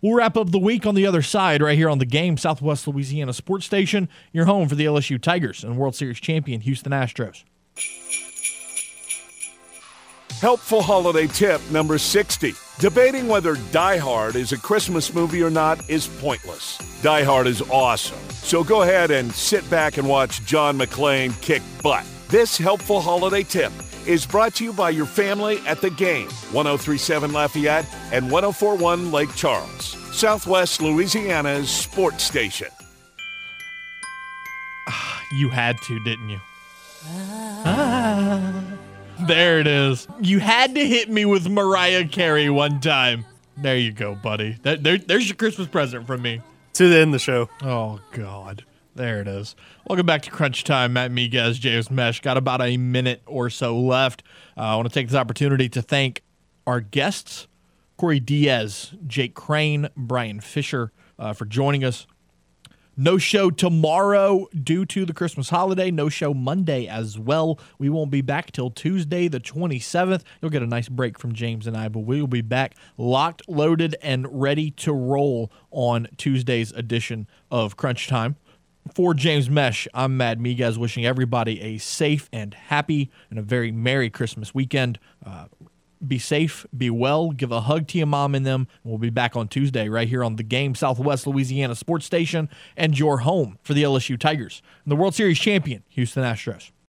We'll wrap up the week on the other side right here on the game Southwest Louisiana Sports Station, your home for the LSU Tigers and World Series champion Houston Astros. Helpful holiday tip number 60. Debating whether Die Hard is a Christmas movie or not is pointless. Die Hard is awesome. So go ahead and sit back and watch John McClane kick butt. This helpful holiday tip is brought to you by your family at the game 1037 Lafayette and 1041 Lake Charles, Southwest Louisiana's sports station. You had to, didn't you? Ah. There it is. You had to hit me with Mariah Carey one time. There you go, buddy. That, there, there's your Christmas present from me. To the end of the show. Oh, God. There it is. Welcome back to Crunch Time. Matt Miguez, James Mesh. Got about a minute or so left. Uh, I want to take this opportunity to thank our guests, Corey Diaz, Jake Crane, Brian Fisher, uh, for joining us. No show tomorrow due to the Christmas holiday. No show Monday as well. We won't be back till Tuesday, the 27th. You'll get a nice break from James and I, but we will be back locked, loaded, and ready to roll on Tuesday's edition of Crunch Time. For James Mesh, I'm Matt Miguez, wishing everybody a safe and happy and a very Merry Christmas weekend. Uh, be safe, be well, give a hug to your mom and them. We'll be back on Tuesday right here on the Game Southwest Louisiana Sports Station and your home for the LSU Tigers and the World Series champion, Houston Astros.